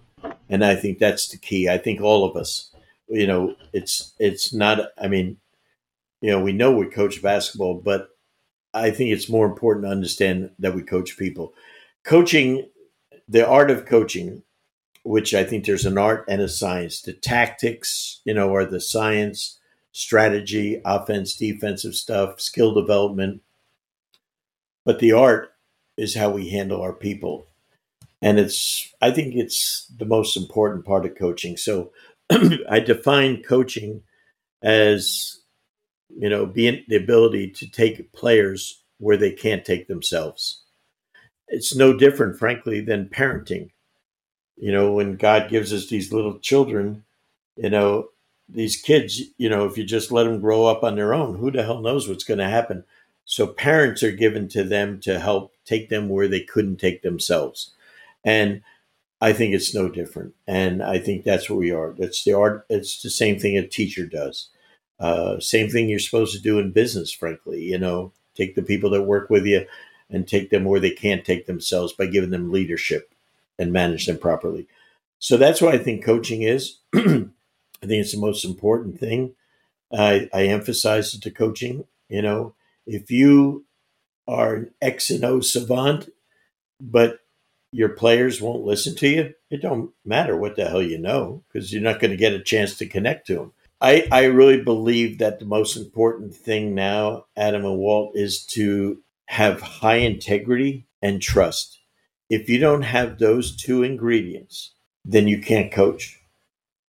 And I think that's the key. I think all of us, you know, it's it's not I mean, you know, we know we coach basketball, but I think it's more important to understand that we coach people. Coaching, the art of coaching, which I think there's an art and a science. The tactics, you know, are the science, strategy, offense, defensive stuff, skill development. But the art is how we handle our people. And it's, I think it's the most important part of coaching. So I define coaching as you know, being the ability to take players where they can't take themselves. It's no different, frankly, than parenting. You know, when God gives us these little children, you know, these kids, you know, if you just let them grow up on their own, who the hell knows what's going to happen? So parents are given to them to help take them where they couldn't take themselves. And I think it's no different. And I think that's where we are. That's the art. It's the same thing a teacher does. Uh, same thing you're supposed to do in business, frankly. You know, take the people that work with you and take them where they can't take themselves by giving them leadership and manage them properly. So that's what I think coaching is. I think it's the most important thing. I, I emphasize it to coaching. You know, if you are an X and O savant, but your players won't listen to you, it don't matter what the hell you know because you're not going to get a chance to connect to them. I, I really believe that the most important thing now, Adam and Walt, is to have high integrity and trust. If you don't have those two ingredients, then you can't coach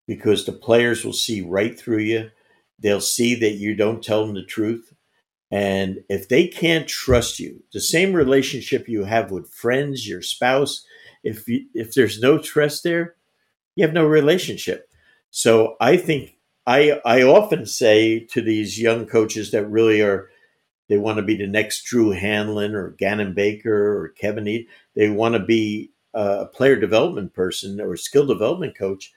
because the players will see right through you. They'll see that you don't tell them the truth. And if they can't trust you, the same relationship you have with friends, your spouse, if you, if there's no trust there, you have no relationship. So I think I I often say to these young coaches that really are they want to be the next Drew Hanlon or Gannon Baker or Kevin e- they want to be uh, a player development person or skill development coach.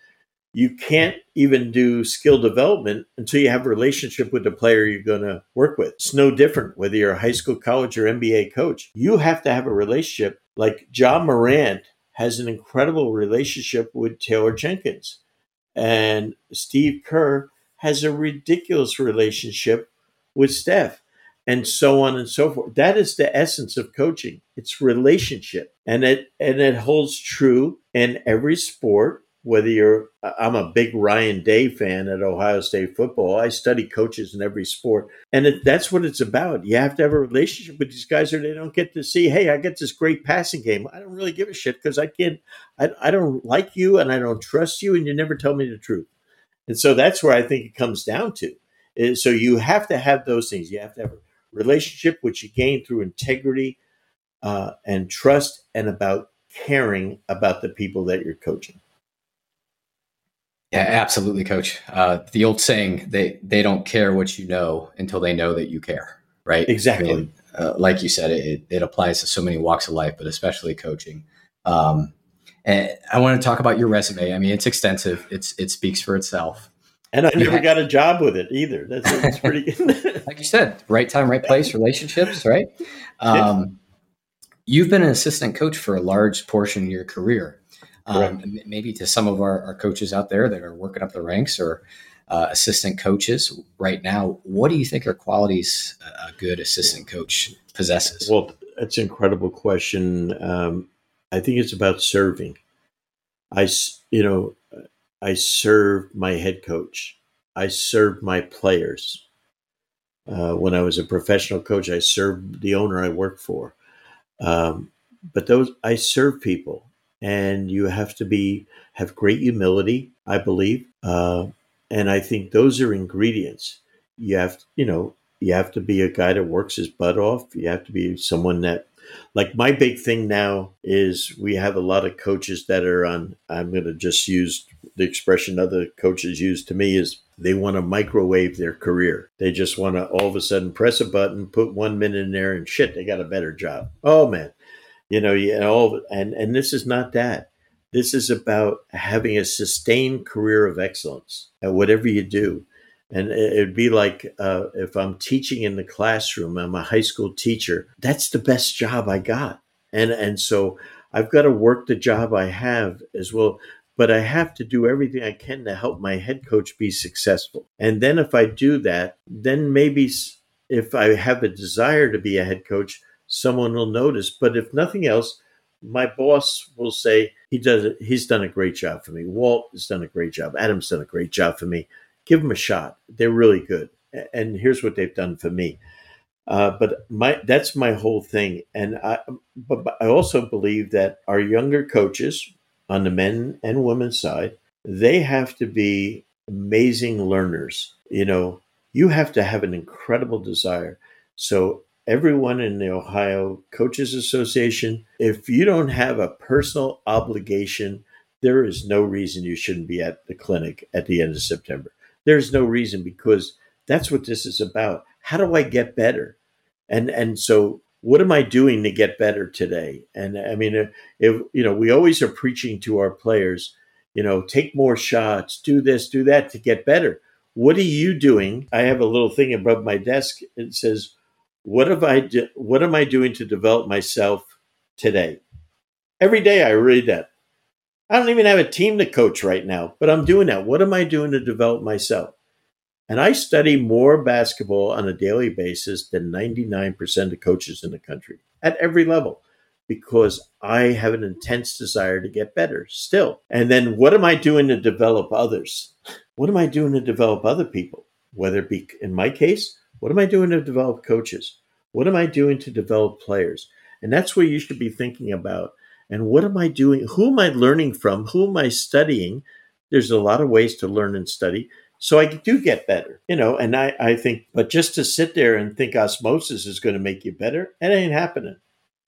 You can't even do skill development until you have a relationship with the player you're going to work with. It's no different whether you're a high school, college, or NBA coach. You have to have a relationship. Like Ja Morant has an incredible relationship with Taylor Jenkins and Steve Kerr has a ridiculous relationship with Steph, and so on and so forth. That is the essence of coaching. It's relationship, and it and it holds true in every sport whether you're I'm a big Ryan Day fan at Ohio State football. I study coaches in every sport, and it, that's what it's about. You have to have a relationship with these guys, or they don't get to see. Hey, I get this great passing game. I don't really give a shit because I can't. I, I don't like you, and I don't trust you, and you never tell me the truth. And so that's where I think it comes down to. Is so you have to have those things. You have to have a relationship, which you gain through integrity uh, and trust, and about caring about the people that you're coaching. Yeah, absolutely, coach. Uh, the old saying, they, they don't care what you know until they know that you care, right? Exactly. I mean, uh, like you said, it, it applies to so many walks of life, but especially coaching. Um, and I want to talk about your resume. I mean, it's extensive. It's it speaks for itself. And I never got a job with it either. That's, that's pretty good. like you said, right time, right place, relationships, right? Um, you've been an assistant coach for a large portion of your career um, maybe to some of our, our, coaches out there that are working up the ranks or uh, assistant coaches right now. What do you think are qualities a good assistant coach possesses? Well, that's an incredible question. Um, I think it's about serving. I, you know, I serve my head coach. I serve my players. Uh, when I was a professional coach, I served the owner I worked for. Um, but those I serve people and you have to be have great humility i believe uh, and i think those are ingredients you have to, you know you have to be a guy that works his butt off you have to be someone that Like my big thing now is we have a lot of coaches that are on, I'm going to just use the expression other coaches use to me is they want to microwave their career. They just want to all of a sudden press a button, put one minute in there, and shit, they got a better job. Oh man, you know, you know, and and this is not that. This is about having a sustained career of excellence at whatever you do. And it'd be like uh, if I'm teaching in the classroom, I'm a high school teacher. That's the best job I got, and and so I've got to work the job I have as well. But I have to do everything I can to help my head coach be successful. And then if I do that, then maybe if I have a desire to be a head coach, someone will notice. But if nothing else, my boss will say he does it. He's done a great job for me. Walt has done a great job. Adam's done a great job for me give them a shot. They're really good. And here's what they've done for me. Uh, but my that's my whole thing. And I, but, but I also believe that our younger coaches on the men and women's side, they have to be amazing learners. You know, you have to have an incredible desire. So everyone in the Ohio Coaches Association, if you don't have a personal obligation, there is no reason you shouldn't be at the clinic at the end of September. There's no reason because that's what this is about. How do I get better? And and so what am I doing to get better today? And I mean, uh, if you know, we always are preaching to our players, you know, take more shots, do this, do that to get better. What are you doing? I have a little thing above my desk. It says, "What have I? Do, what am I doing to develop myself today?" Every day I read that. I don't even have a team to coach right now, but I'm doing that. What am I doing to develop myself? And I study more basketball on a daily basis than 99% of coaches in the country at every level because I have an intense desire to get better still. And then what am I doing to develop others? What am I doing to develop other people? Whether it be in my case, what am I doing to develop coaches? What am I doing to develop players? And that's where you should be thinking about and what am I doing? Who am I learning from? Who am I studying? There's a lot of ways to learn and study. So I do get better, you know, and I, I think, but just to sit there and think osmosis is going to make you better, it ain't happening.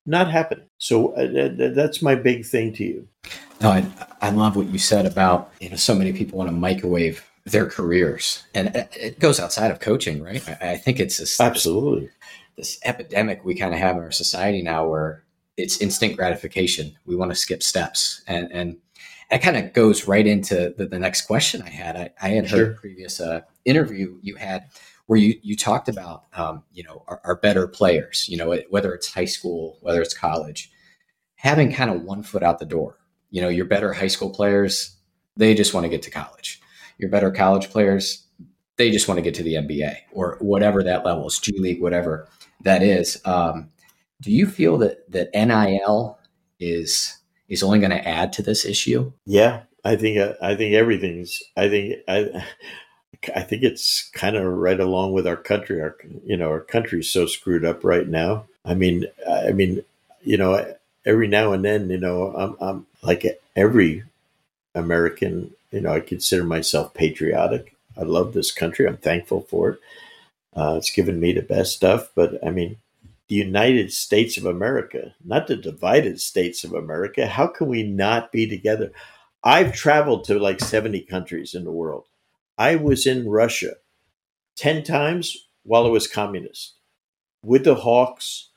Not happening. So uh, that's my big thing to you. No, I, I love what you said about, you know, so many people want to microwave their careers and it goes outside of coaching, right? I, I think it's this, absolutely this, epidemic we kind of have in our society now where it's instant gratification. We want to skip steps, and and that kind of goes right into the, the, next question I had. I, I had heard a previous uh, interview you had where you you talked about um, you know our, our, better players, you know whether it's high school, whether it's college, having kind of one foot out the door. You know, your better high school players, they just want to get to college. Your better college players, they just want to get to the NBA or whatever that level is, G League, whatever that is. Um, do you feel that that NIL is is only going to add to this issue? Yeah, I think uh, I think everything's. I think I. I think it's kind of right along with our country. Our you know our country's so screwed up right now. I mean, I mean, you know, every now and then, you know, I'm, I'm like every American. You know, I consider myself patriotic. I love this country. I'm thankful for it. Uh, it's given me the best stuff. But I mean, the United States of America, not the divided states of America. How can we not be together? I've traveled to like 70 countries in the world. I was in Russia 10 times while it was communist with the Hawks.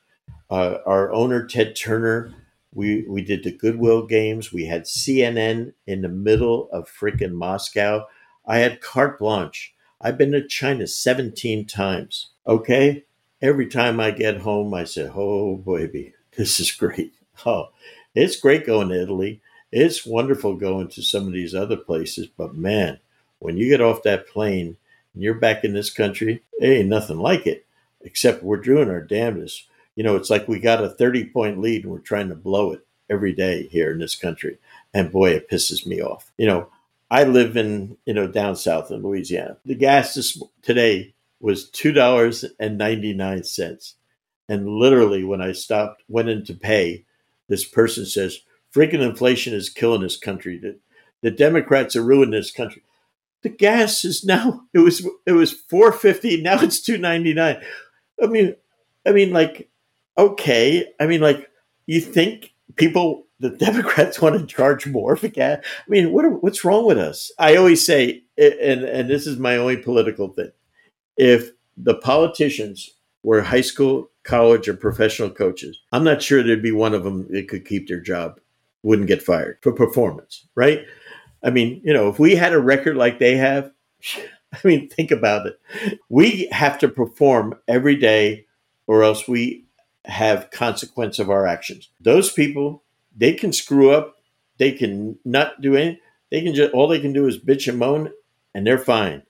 Uh, our owner, Ted Turner, we, we did the Goodwill games. We had CNN in the middle of freaking Moscow. I had carte blanche. I've been to China 17 times. Okay every time I get home, I say, "Oh, baby, this is great. Oh, it's great going to Italy. It's wonderful going to some of these other places. But man, when you get off that plane and you're back in this country, ain't nothing like it. Except we're doing our damnedest. You know, it's like we got a 30 point lead and we're trying to blow it every day here in this country. And boy, it pisses me off. You know, I live in, you know, down south in Louisiana. The gas this, today was two dollars and literally, when I stopped, went in to pay, this person says, "Freaking inflation is killing this country. The, the Democrats are ruining this country." The gas is now it was it was four fifty. Now it's two ninety nine. I mean, I mean, like okay. I mean, like, you think people, the Democrats want to charge more for gas? I mean, what what's wrong with us? I always say, and and this is my only political thing. If the politicians were high school, college, or professional coaches, I'm not sure there'd be one of them that could keep their job, wouldn't get fired for performance, right? I mean, you know, if we had a record like they have, I mean, think about it. We have to perform every day, or else we have consequence of our actions. Those people, they can screw up, they can not do anything. They can just all they can do is bitch and moan, and they're fine.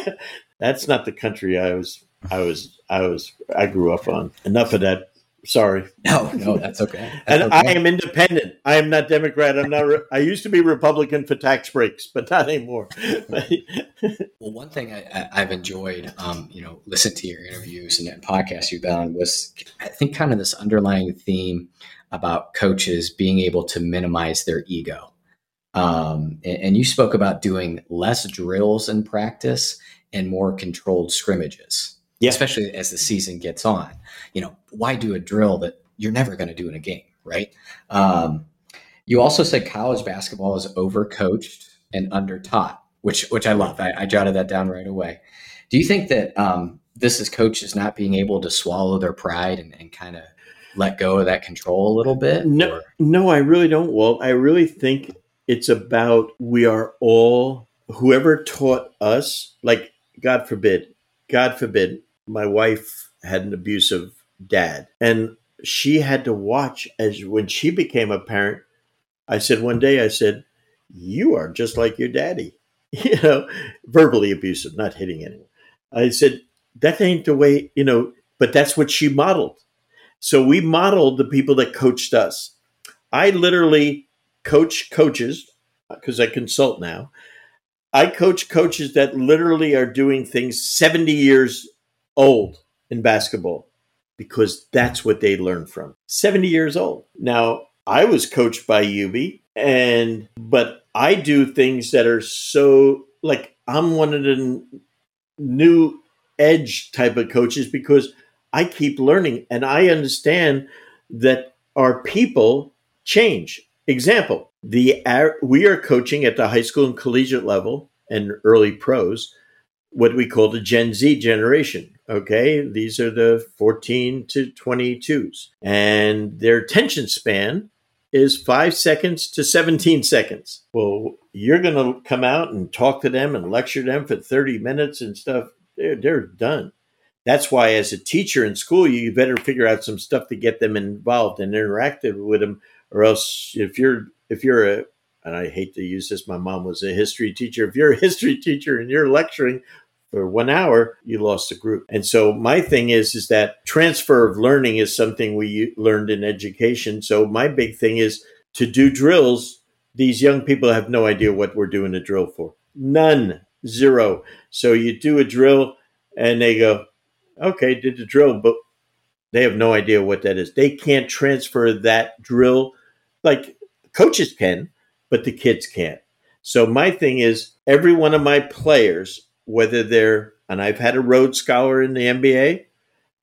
That's not the country I was. I was. I was. I grew up on. Enough of that Sorry. No, no, that's okay. That's and okay. I am independent. I am not Democrat. I'm not. Re- I used to be Republican for tax breaks, but not anymore. well, one thing I, have enjoyed, um, you know, listen to your interviews and, and podcasts you've been on was, I think, kind of this underlying theme about coaches being able to minimize their ego. Um, and, and you spoke about doing less drills in practice and more controlled scrimmages yeah. especially as the season gets on. You know, why do a drill that you're never going to do in a game, right? Um, you also said college basketball is overcoached and undertaught, which which I love. I, I jotted that down right away. Do you think that um, this is coaches not being able to swallow their pride and, and kind of let go of that control a little bit? No, or? no, I really don't. Well, I really think it's about we are all whoever taught us, like God forbid, God forbid, my wife had an abusive dad. And she had to watch as when she became a parent i said one day i said you are just like your daddy. You know verbally abusive not hitting anyone. I said that ain't the way you know but that's what she modeled. So we modeled the people that coached us. I literally coach coaches because i consult now. I coach coaches that literally are doing things 70 years old in basketball because that's what they learned from. 70 years old. Now, I was coached by Hubie and but I do things that are so like I'm one of the new edge type of coaches because I keep learning and I understand that our people change. Example, the we are coaching at the high school and collegiate level and early pros what we call the Gen Z generation. Okay, these are the 14 to 22s, and their attention span is five seconds to 17 seconds. Well, you're going to come out and talk to them and lecture them for 30 minutes and stuff. They're, they're done. That's why, as a teacher in school, you better figure out some stuff to get them involved and interactive with them, or else if you're if you're a and I hate to use this, my mom was a history teacher. If you're a history teacher and you're lecturing for one hour, you lost a group. And so my thing is, is that transfer of learning is something we learned in education. So my big thing is to do drills. These young people have no idea what we're doing a drill for. None, zero. So you do a drill and they go, okay, did the drill, but they have no idea what that is. They can't transfer that drill like coaches can, but the kids can't. So my thing is every one of my players whether they're, and I've had a Rhodes Scholar in the NBA.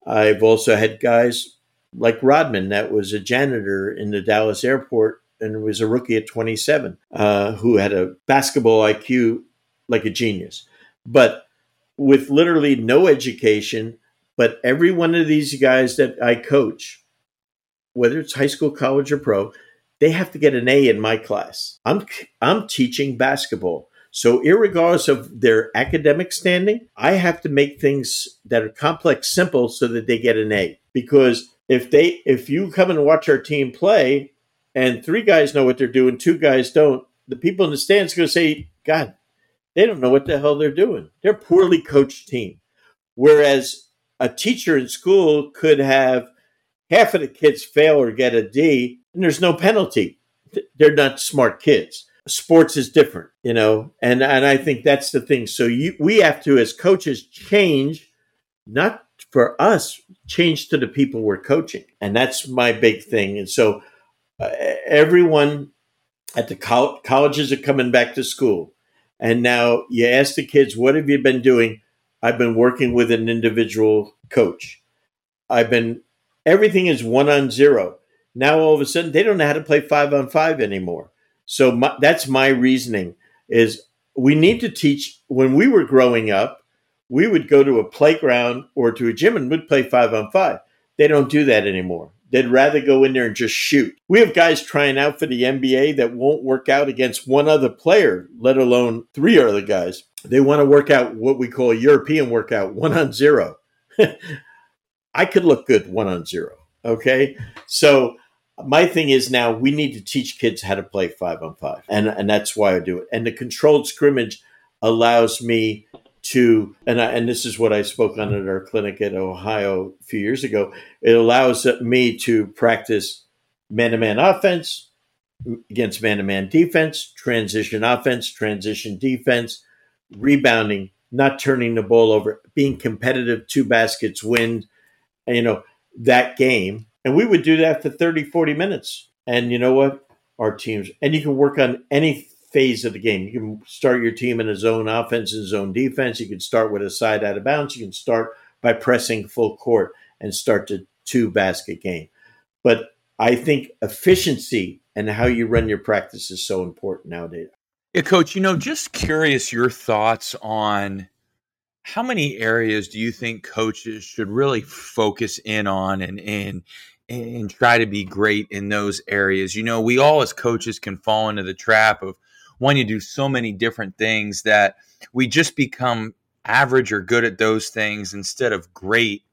I've also had guys like Rodman, that was a janitor in the Dallas airport and was a rookie at 27, uh, who had a basketball IQ like a genius. But with literally no education, but every one of these guys that I coach, whether it's high school, college, or pro, they have to get an A in my class. I'm I'm teaching basketball. So, regardless of their academic standing, I have to make things that are complex simple so that they get an A. Because if they, if you come and watch our team play, and three guys know what they're doing, two guys don't, the people in the stands are going to say, "God, they don't know what the hell they're doing. They're a poorly coached team." Whereas a teacher in school could have half of the kids fail or get a D, and there's no penalty. They're not smart kids sports is different, you know, and and I think that's the thing. So you, we have to, as coaches, change, not for us, change to the people we're coaching, and that's my big thing. And so uh, everyone at the col- colleges are coming back to school, and now you ask the kids, "What have you been doing?" I've been working with an individual coach. I've been everything is one on zero. Now all of a sudden they don't know how to play five on five anymore. So my, that's my reasoning is we need to teach when we were growing up, we would go to a playground or to a gym and would play five on five. They don't do that anymore. They'd rather go in there and just shoot. We have guys trying out for the NBA that won't work out against one other player, let alone three other guys. They want to work out what we call a European workout, one on zero. I could look good one on zero. Okay. So my thing is now we need to teach kids how to play five on five. And and that's why I do it. And the controlled scrimmage allows me to and I, and this is what I spoke on at our clinic at Ohio a few years ago. It allows me to practice man-to-man offense against man-to-man defense, transition offense, transition defense, rebounding, not turning the ball over, being competitive, two baskets win, you know, that game. And we would do that for 30, 40 minutes. And you know what? Our teams, and you can work on any phase of the game. You can start your team in a zone offense and zone defense. You can start with a side out of bounds. You can start by pressing full court and start to two basket game. But I think efficiency and how you run your practice is so important nowadays. Yeah, coach, you know, just curious your thoughts on how many areas do you think coaches should really focus in on and and and try to be great in those areas? You know, we all as coaches can fall into the trap of wanting to do so many different things that we just become average or good at those things instead of great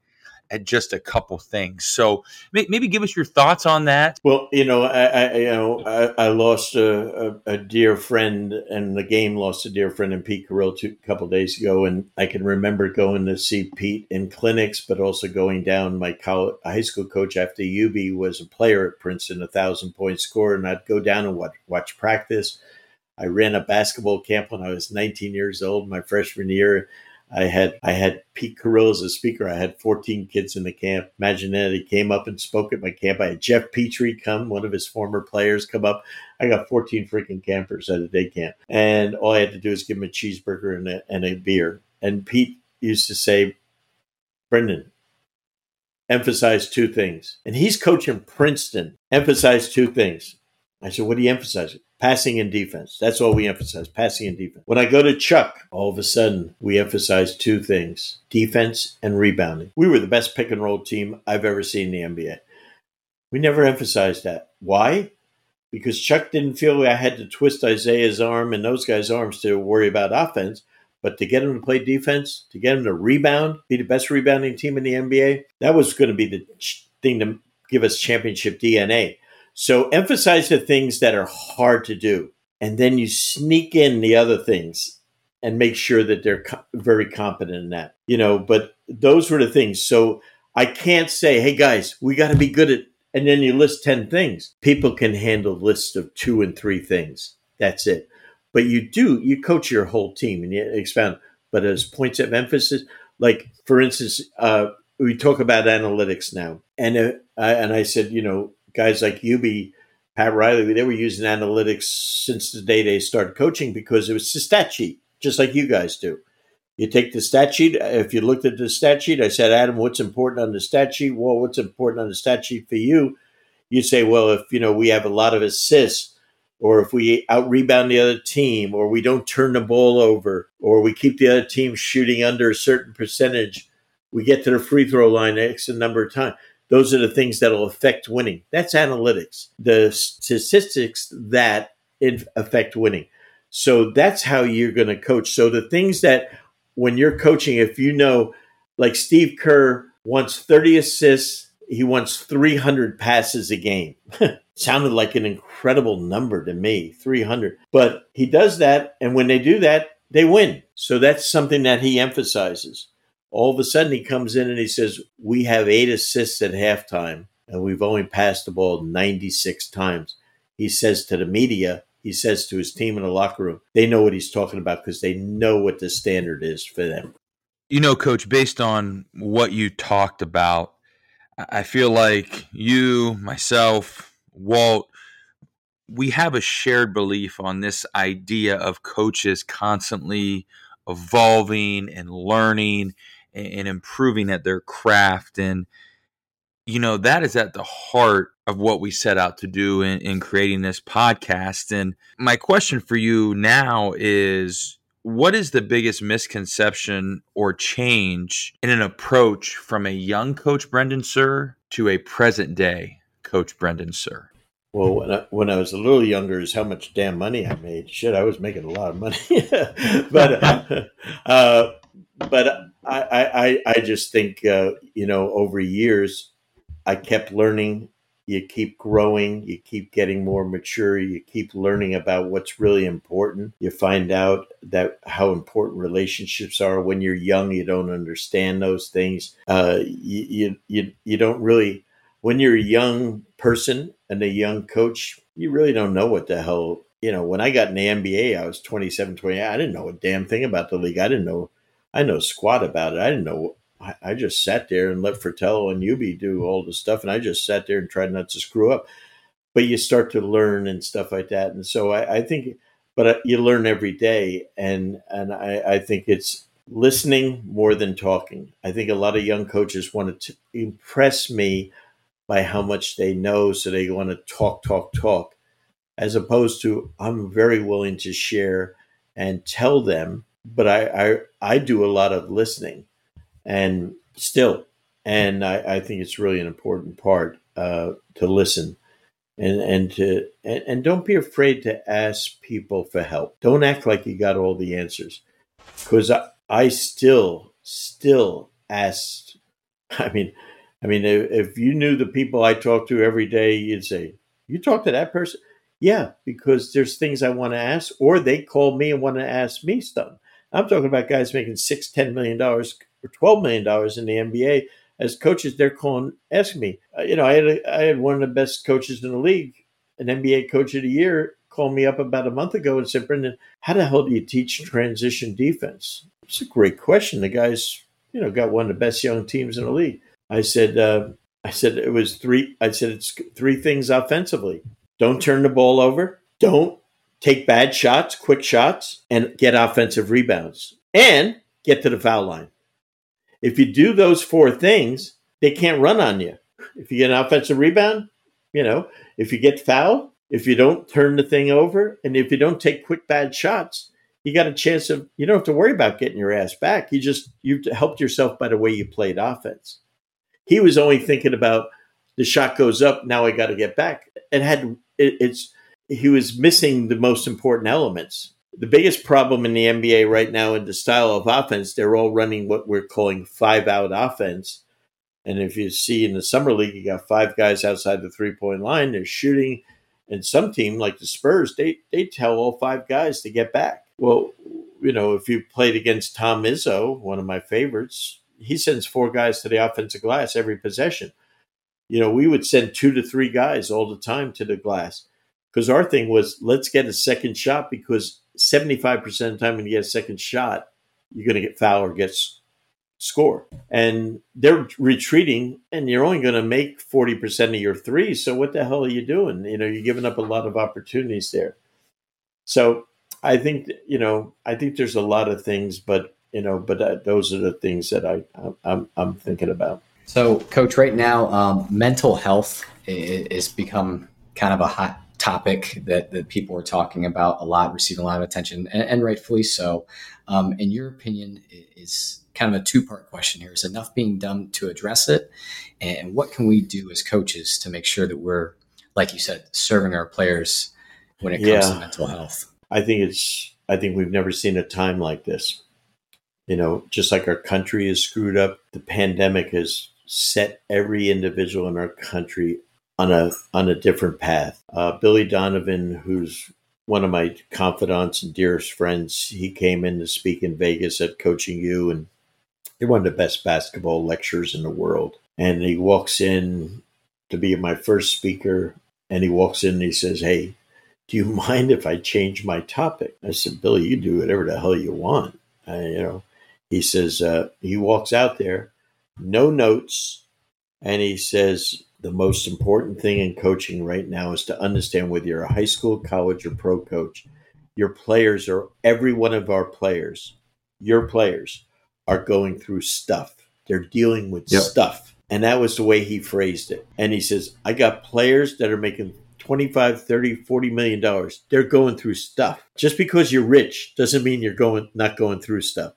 at just a couple things. So maybe give us your thoughts on that. Well, you know, I, I you know I, I lost a, a, a, dear friend, and the game lost a dear friend in Pete Carril two, a couple days ago, and I can remember going to see Pete in clinics, but also going down. My college, high school coach after UB was a player at Princeton, a thousand point scorer, and I'd go down and watch, watch practice. I ran a basketball camp when I was 19 years old, my freshman year I had I had Pete Carril as a speaker. I had 14 kids in the camp. Imagine that he came up and spoke at my camp. I had Geoff Petrie come, one of his former players, come up. I got 14 freaking campers at a day camp, and all I had to do was give him a cheeseburger and a, and a beer. And Pete used to say, "Brendan, emphasize two things." And he's coaching Princeton. Emphasize two things. I said, "What do you emphasize?" passing and defense. That's all we emphasize passing and defense. When I go to Chuck, all of a sudden we emphasize two things defense and rebounding. We were the best pick and roll team I've ever seen in the NBA. We never emphasized that. Why? Because Chuck didn't feel I had to twist Isiah's arm and those guys' arms to worry about offense. But to get him to play defense, to get him to rebound, be the best rebounding team in the NBA, that was going to be the thing to give us championship DNA. So emphasize the things that are hard to do, and then you sneak in the other things and make sure that they're co- very competent in that. You know, but those were the things. So I can't say, "Hey guys, we got to be good at," and then you list ten things. People can handle lists of two and three things. That's it. But you do you coach your whole team and you expand. But as points of emphasis, like for instance, uh, we talk about analytics now, and uh, and I said, you know, guys like Hubie, Pat Riley, they were using analytics since the day they started coaching because it was the stat sheet, just like you guys do. You take the stat sheet. If you looked at the stat sheet, I said, Adam, what's important on the stat sheet? Well, what's important on the stat sheet for you? You say, well, if you know we have a lot of assists, or if we out rebound the other team, or we don't turn the ball over, or we keep the other team shooting under a certain percentage, we get to the free throw line X number of times. Those are the things that'll affect winning. That's analytics. The statistics that affect winning. So that's how you're going to coach. So the things that when you're coaching, if you know, like Steve Kerr wants 30 assists, he wants 300 passes a game. Sounded like an incredible number to me, 300. But he does that. And when they do that, they win. So that's something that he emphasizes all of a sudden he comes in and he says, We have eight assists at halftime and we've only passed the ball 96 times. He says to the media, he says to his team in the locker room, they know what he's talking about because they know what the standard is for them. You know, coach, based on what you talked about, I feel like you, myself, Walt, we have a shared belief on this idea of coaches constantly evolving and learning and improving at their craft. And you know, that is at the heart of what we set out to do in, in creating this podcast. And my question for you now is what is the biggest misconception or change in an approach from a young coach Brendan Suhr to a present day coach Brendan Suhr Well, when I, when I was a little younger, is how much damn money I made. Shit, I was making a lot of money, but uh, but I, I I just think uh, you know over years I kept learning you keep growing, you keep getting more mature, you keep learning about what's really important. You find out that how important relationships are when you're young. You don't understand those things. Uh, you, you you don't really when you're a young person and a young coach, you really don't know what the hell. You know, when I got in the NBA, I was 27, 28. I didn't know a damn thing about the league. I didn't know, I know squat about it. I didn't know I, just sat there and let Fratello and Hubie do all the stuff, and I just sat there and tried not to screw up. But you start to learn and stuff like that, and so I, I think, but uh, you learn every day, and and I, I think it's listening more than talking. I think a lot of young coaches want to impress me by how much they know, so they want to talk, talk, talk, as opposed to I'm very willing to share and tell them, but I I, I do a lot of listening and still, and I, I think it's really an important part uh, to listen and and to and, and don't be afraid to ask people for help. Don't act like you got all the answers, because I, I still still ask. I mean, I mean, if, if you knew the people I talk to every day, you'd say, "You talk to that person." Yeah, because there's things I want to ask, or they call me and want to ask me stuff. I'm talking about guys making six, ten million dollars or twelve million dollars in the NBA as coaches. They're calling, asking me. Uh, you know, I had a, I had one of the best coaches in the league, an NBA coach of the year, called me up about a month ago and said, "Brendan, how the hell do you teach transition defense?" It's a great question. The guy's, you know, got one of the best young teams in the league. I said, uh, I said it was three. I said it's three things offensively. Don't turn the ball over. Don't take bad shots, quick shots, and get offensive rebounds and get to the foul line. If you do those four things, they can't run on you. If you get an offensive rebound, you know, if you get fouled, if you don't turn the thing over, and if you don't take quick bad shots, you got a chance of you don't have to worry about getting your ass back. You just you helped yourself by the way you played offense. He was only thinking about the shot goes up, now I got to get back. It had it, it's he was missing the most important elements the biggest problem in the NBA right now in the style of offense, they're all running what we're calling five out offense. And if you see in the summer league, you got five guys outside the three point line, they're shooting. And some team like the Spurs, they they tell all five guys to get back. Well, you know, if you played against Tom Izzo, one of my favorites, he sends four guys to the offensive glass every possession. You know, we would send two to three guys all the time to the glass because our thing was let's get a second shot because 75% of the time when you get a second shot, you're going to get foul or get score. And they're retreating, and you're only going to make 40% of your threes. So what the hell are you doing? You know, you're giving up a lot of opportunities there. So I think, you know, I think there's a lot of things, but, you know, but uh, those are the things that I, I'm, I'm thinking about. So, coach, right now, um, mental health is become kind of a hot topic that, that people are talking about a lot, receiving a lot of attention, and, and rightfully so. Um, in your opinion, is kind of a two part question here. Is enough being done to address it? And what can we do as coaches to make sure that we're, like you said, serving our players when it comes yeah. to mental health? I think it's, I think we've never seen a time like this. You know, just like our country is screwed up, the pandemic has set every individual in our country on a on a different path. Uh, Billy Donovan, who's one of my confidants and dearest friends, he came in to speak in Vegas at Coaching U, and they're one of the best basketball lecturers in the world. And he walks in to be my first speaker, and he walks in and he says, "Hey, do you mind if I change my topic?" I said, "Billy, you do whatever the hell you want." Uh, you know, he says uh, he walks out there, no notes, and he says, the most important thing in coaching right now is to understand whether you're a high school, college, or pro coach, your players are every one of our players, your players are going through stuff. They're dealing with yep. stuff. And that was the way he phrased it. And he says, I got players that are making 25, 30, 40 million dollars. They're going through stuff. Just because you're rich doesn't mean you're going not going through stuff.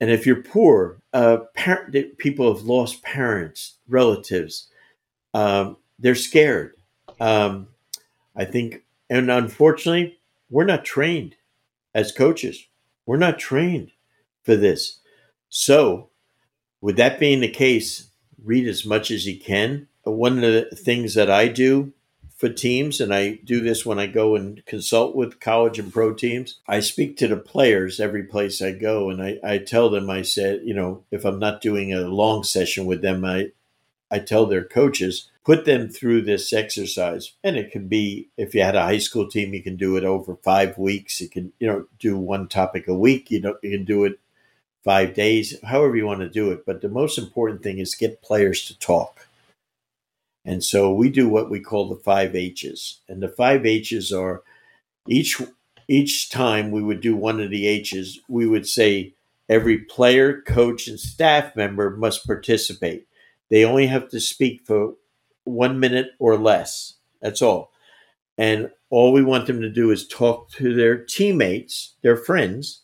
And if you're poor, uh, parent, people have lost parents, relatives. Um, they're scared. Um, I think, and unfortunately, we're not trained as coaches. We're not trained for this. So, with that being the case, read as much as you can. One of the things that I do for teams, and I do this when I go and consult with college and pro teams. I speak to the players every place I go, and I, I tell them, I said, you know, if I'm not doing a long session with them, I, I tell their coaches, put them through this exercise. And it can be, if you had a high school team, you can do it over five weeks. You can, you know, do one topic a week. You know, you can do it five days, however you want to do it. But the most important thing is get players to talk and so we do what we call the five H's. And the five H's are each each time we would do one of the H's, we would say every player, coach, and staff member must participate. They only have to speak for one minute or less. That's all. And all we want them to do is talk to their teammates, their friends,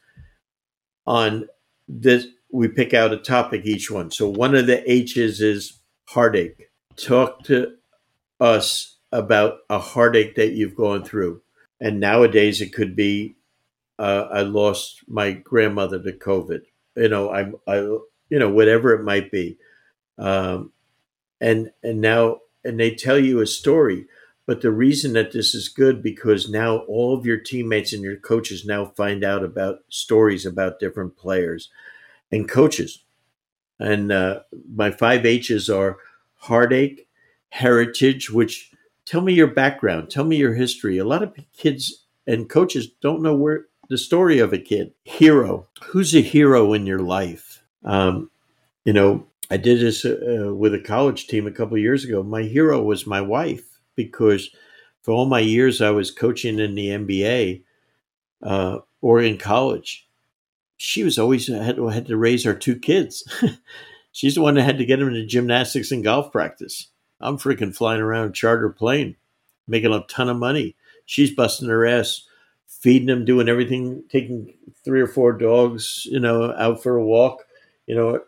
on this. We pick out a topic each one. So one of the H's is heartache talk to us about a heartache that you've gone through. And nowadays it could be uh, I lost my grandmother to COVID. You know, I'm I you know whatever it might be, um, and and now and they tell you a story. But the reason that this is good because now all of your teammates and your coaches now find out about stories about different players and coaches. And uh, my five H's are heartache, heritage, which tell me your background, tell me your history. A lot of kids and coaches don't know where the story of a kid. Hero. Who's a hero in your life? Um, you know, I did this uh, with a college team a couple years ago. My hero was my wife because for all my years I was coaching in the NBA uh, or in college. She was always had, had to raise our two kids. She's the one that had to get him into gymnastics and golf practice. I'm freaking flying around charter plane, making a ton of money. She's busting her ass, feeding them, doing everything, taking three or four dogs, you know, out for a walk. You know,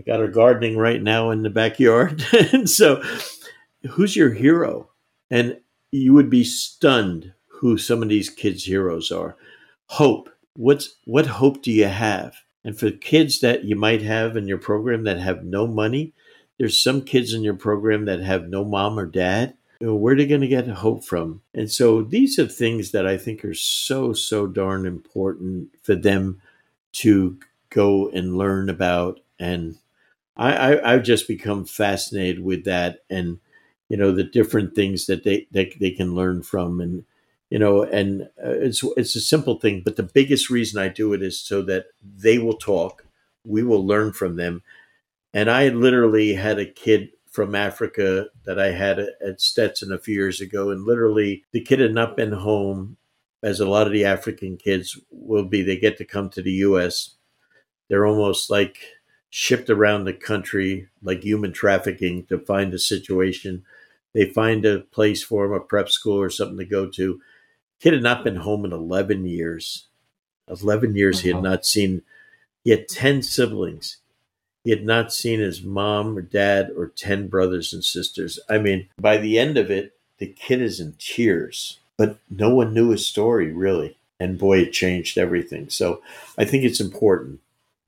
I got her gardening right now in the backyard. and so, who's your hero? And you would be stunned who some of these kids' heroes are. Hope. What's what hope do you have? And for kids that you might have in your program that have no money, there's some kids in your program that have no mom or dad. You know, where are they going to get hope from? And so these are things that I think are so, so darn important for them to go and learn about. And I, I, I've just become fascinated with that and, you know, the different things that they, that they can learn from. And, you know and uh, it's it's a simple thing but the biggest reason i do it is so that they will talk we will learn from them and i literally had a kid from africa that i had at stetson a few years ago and literally the kid had not been home as a lot of the african kids will be they get to come to the us they're almost like shipped around the country like human trafficking to find a situation they find a place for him, a prep school or something to go to Kid had not been home in 11 years. 11 years uh-huh. he had uh-huh. not seen, he had 10 siblings. He had not seen his mom or dad or 10 brothers and sisters. I mean, by the end of it, the kid is in tears, but no one knew his story really. And boy, it changed everything. So I think it's important.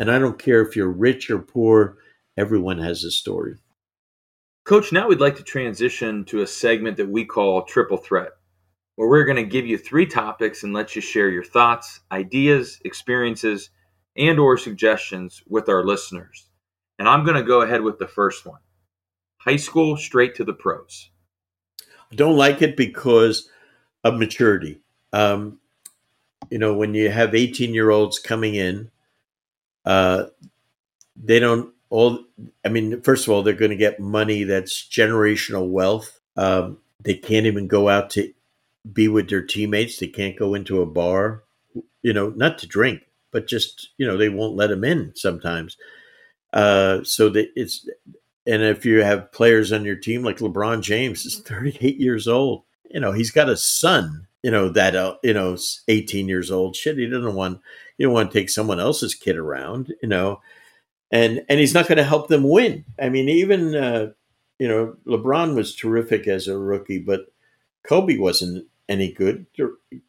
And I don't care if you're rich or poor, everyone has a story. Coach, now we'd like to transition to a segment that we call Triple Threat where we're going to give you three topics and let you share your thoughts, ideas, experiences, and or suggestions with our listeners. And I'm going to go ahead with the first one. High school straight to the pros. I don't like it because of maturity. Um, you know, when you have 18 year olds coming in, uh, they don't all, I mean, first of all, they're going to get money that's generational wealth. Um, they can't even go out to be with their teammates. They can't go into a bar, you know, not to drink, but just you know they won't let them in sometimes. Uh, so that it's and if you have players on your team like LeBron James is 38 years old, you know, he's got a son, you know, that, uh, you know, 18 years old. Shit, he doesn't want, you don't want to take someone else's kid around, you know, and, and he's not going to help them win. I mean, even, uh, you know, LeBron was terrific as a rookie, but Kobe wasn't any good.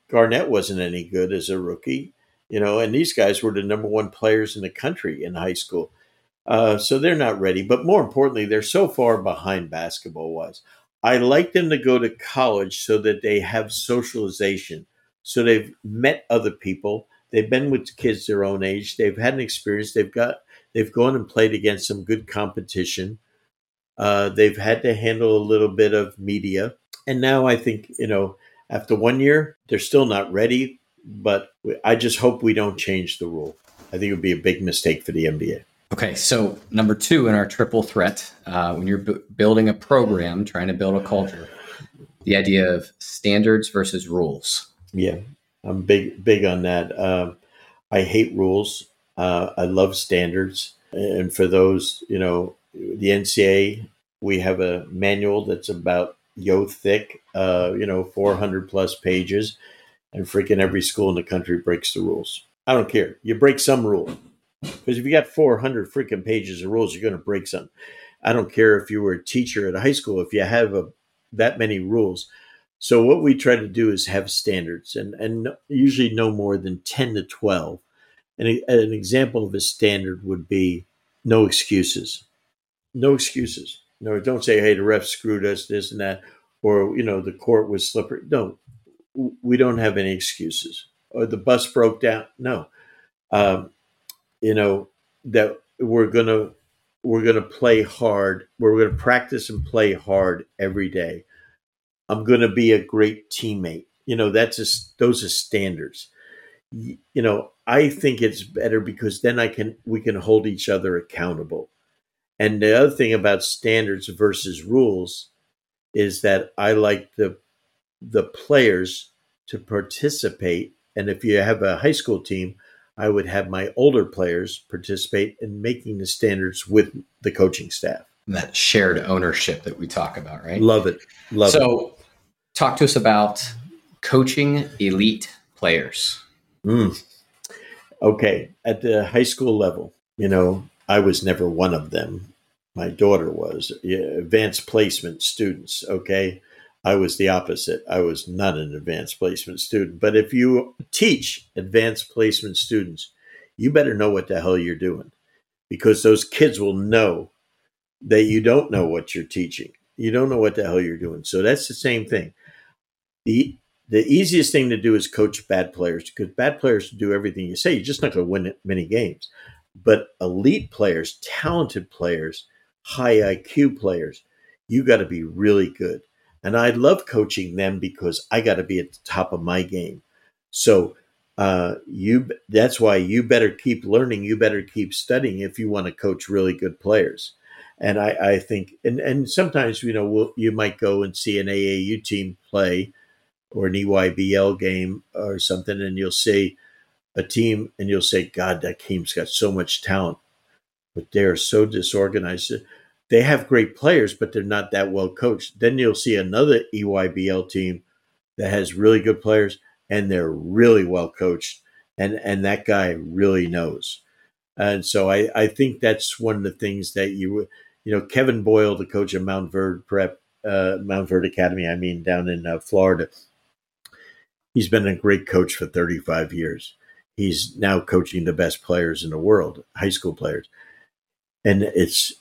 Garnett wasn't any good as a rookie, you know, and these guys were the number one players in the country in high school. Uh, so they're not ready. But more importantly, they're so far behind basketball wise. I like them to go to college so that they have socialization. So they've met other people. They've been with kids their own age. They've had an experience. They've got they've gone and played against some good competition. Uh, they've had to handle a little bit of media. And now I think, you know, after one year, they're still not ready. But I just hope we don't change the rule. I think it would be a big mistake for the NBA. Okay, so number two in our triple threat, uh, when you're b- building a program, trying to build a culture, the idea of standards versus rules. Yeah, I'm big big on that. Um, I hate rules. Uh, I love standards, and for those, you know, the NCAA, we have a manual that's about yo thick, uh, you know, 400 plus pages, and freaking every school in the country breaks the rules. I don't care. You break some rule because if you got 400 freaking pages of rules, you're going to break some. I don't care if you were a teacher at a high school, if you have a, that many rules. So what we try to do is have standards and, and usually no more than 10 to 12. And an example of a standard would be no excuses. No excuses. No, don't say, hey, the ref screwed us, this and that, or, you know, the court was slippery. No, we don't have any excuses. Or the bus broke down. No. Um, you know that we're gonna we're gonna play hard. We're gonna practice and play hard every day. I'm gonna be a great teammate. You know that's just those are standards. You know I think it's better because then I can we can hold each other accountable. And the other thing about standards versus rules is that I like the the players to participate. And if you have a high school team, I would have my older players participate in making the standards with the coaching staff. That shared ownership that we talk about, right? Love it. Love so, it. So, talk to us about coaching elite players. Mm. Okay. At the high school level, you know, I was never one of them. My daughter was. Advanced placement students, okay? I was the opposite. I was not an advanced placement student. But if you teach advanced placement students, you better know what the hell you're doing because those kids will know that you don't know what you're teaching. You don't know what the hell you're doing. So that's the same thing. The the easiest thing to do is coach bad players because bad players do everything you say. You're just not going to win many games. But elite players, talented players, high IQ players, you got to be really good. And I love coaching them because I got to be at the top of my game. So uh, you that's why you better keep learning. You better keep studying if you want to coach really good players. And I, I think, and, and sometimes, you know, we'll, you might go and see an AAU team play or an EYBL game or something, and you'll see a team and you'll say, God, that team's got so much talent, but they're so disorganized they have great players, but they're not that well coached. Then you'll see another EYBL team that has really good players and they're really well coached, and and that guy really knows. And so I, I think that's one of the things that you you know Kevin Boyle, the coach of Montverde Prep, uh, Montverde Academy, I mean down in uh, Florida. He's been a great coach for 35 years. He's now coaching the best players in the world, high school players, and it's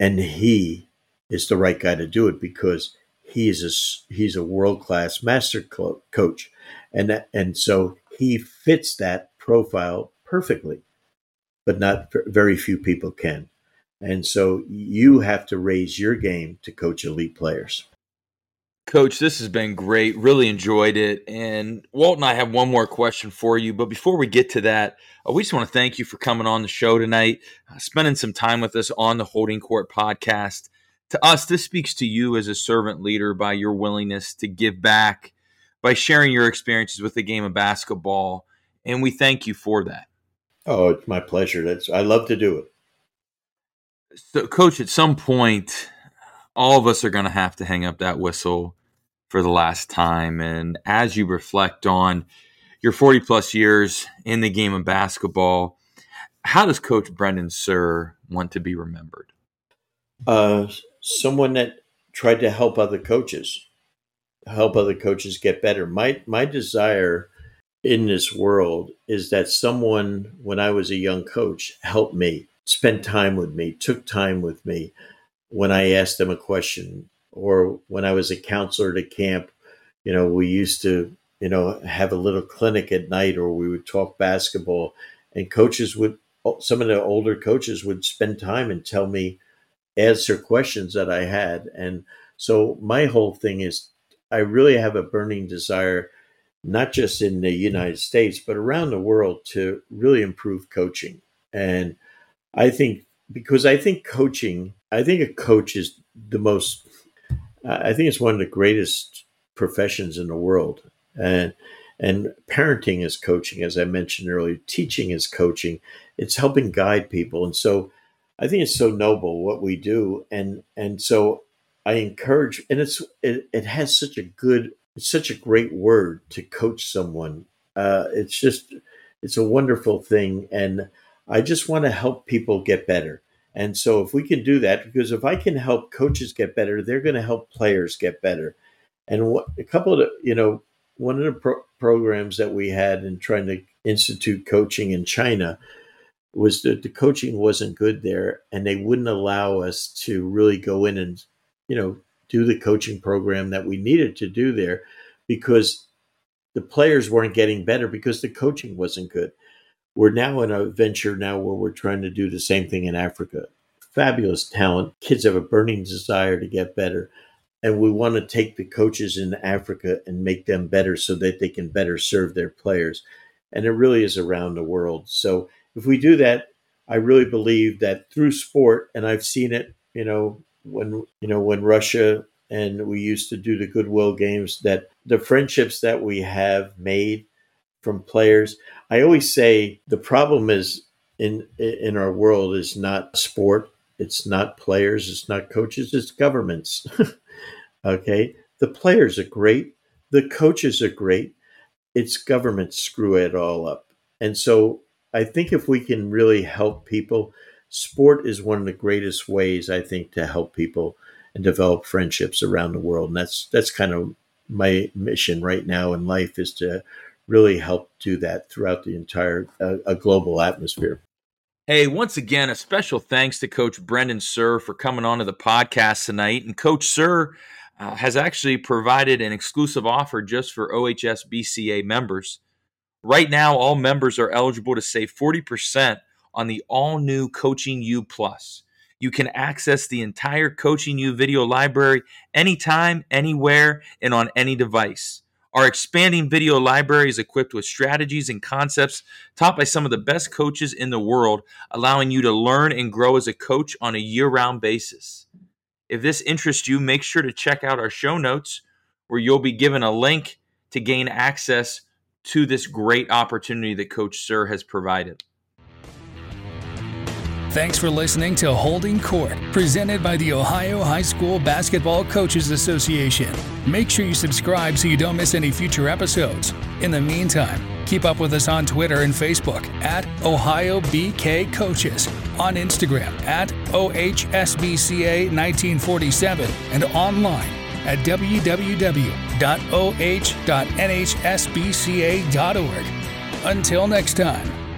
and he is the right guy to do it because he is a he's a world class master coach, and that, and so he fits that profile perfectly, but not very few people can, and so you have to raise your game to coach elite players. Coach, this has been great. Really enjoyed it. And Walt and I have one more question for you. But before we get to that, uh, we just want to thank you for coming on the show tonight, uh, spending some time with us on the Holding Court podcast. To us, this speaks to you as a servant leader by your willingness to give back, by sharing your experiences with the game of basketball. And we thank you for that. Oh, it's my pleasure. That's I love to do it. So, coach, at some point, all of us are going to have to hang up that whistle for the last time. And as you reflect on your 40 plus years in the game of basketball, how does Coach Brendan Suhr want to be remembered? Uh, someone that tried to help other coaches, help other coaches get better. My my desire in this world is that someone, when I was a young coach, helped me, spent time with me, took time with me when I asked them a question, or when I was a counselor at camp. You know, we used to, you know, have a little clinic at night, or we would talk basketball, and coaches would, oh, some of the older coaches would spend time and tell me, answer questions that I had, and so my whole thing is, I really have a burning desire not just in the United States, but around the world to really improve coaching. And I think, because I think coaching, I think a coach is the most, I think it's one of the greatest professions in the world. And, and parenting is coaching, as I mentioned earlier, teaching is coaching, it's helping guide people. And so I think it's so noble what we do. And, and so I encourage, and it's, it, it has such a good it's such a great word to coach someone. Uh, it's just, it's a wonderful thing. And I just want to help people get better. And so if we can do that, because if I can help coaches get better, they're going to help players get better. And what, a couple of, you know, one of the pro- programs that we had in trying to institute coaching in China was that the coaching wasn't good there and they wouldn't allow us to really go in and, you know, do the coaching program that we needed to do there because the players weren't getting better because the coaching wasn't good. We're now in a venture now where we're trying to do the same thing in Africa. Fabulous talent. Kids have a burning desire to get better. And we want to take the coaches in Africa and make them better so that they can better serve their players. And it really is around the world. So if we do that, I really believe that through sport, and I've seen it, you know, when you know when Russia and we used to do the goodwill games that the friendships that we have made from players. I always say the problem is in in our world is not sport it's not players it's not coaches it's governments. Okay? The players are great the coaches are great it's governments screw it all up. And so i think if we can really help people sport is one of the greatest ways I think to help people and develop friendships around the world. And that's that's kind of my mission right now in life is to really help do that throughout the entire uh, a global atmosphere. Hey, once again, a special thanks to Coach Brendan Suhr for coming on to the podcast tonight. And Coach Suhr uh, has actually provided an exclusive offer just for OHSBCA members. Right now, all members are eligible to save 40% on the all new Coaching U Plus. You can access the entire Coaching U video library anytime, anywhere, and on any device. Our expanding video library is equipped with strategies and concepts taught by some of the best coaches in the world, allowing you to learn and grow as a coach on a year round basis. If this interests you, make sure to check out our show notes where you'll be given a link to gain access to this great opportunity that Coach Suhr has provided. Thanks for listening to Holding Court, presented by the Ohio High School Basketball Coaches Association. Make sure you subscribe so you don't miss any future episodes. In the meantime, keep up with us on Twitter and Facebook at Ohio BK Coaches, on Instagram at OHSBCA1947, and online at www.oh.nhsbca.org. Until next time.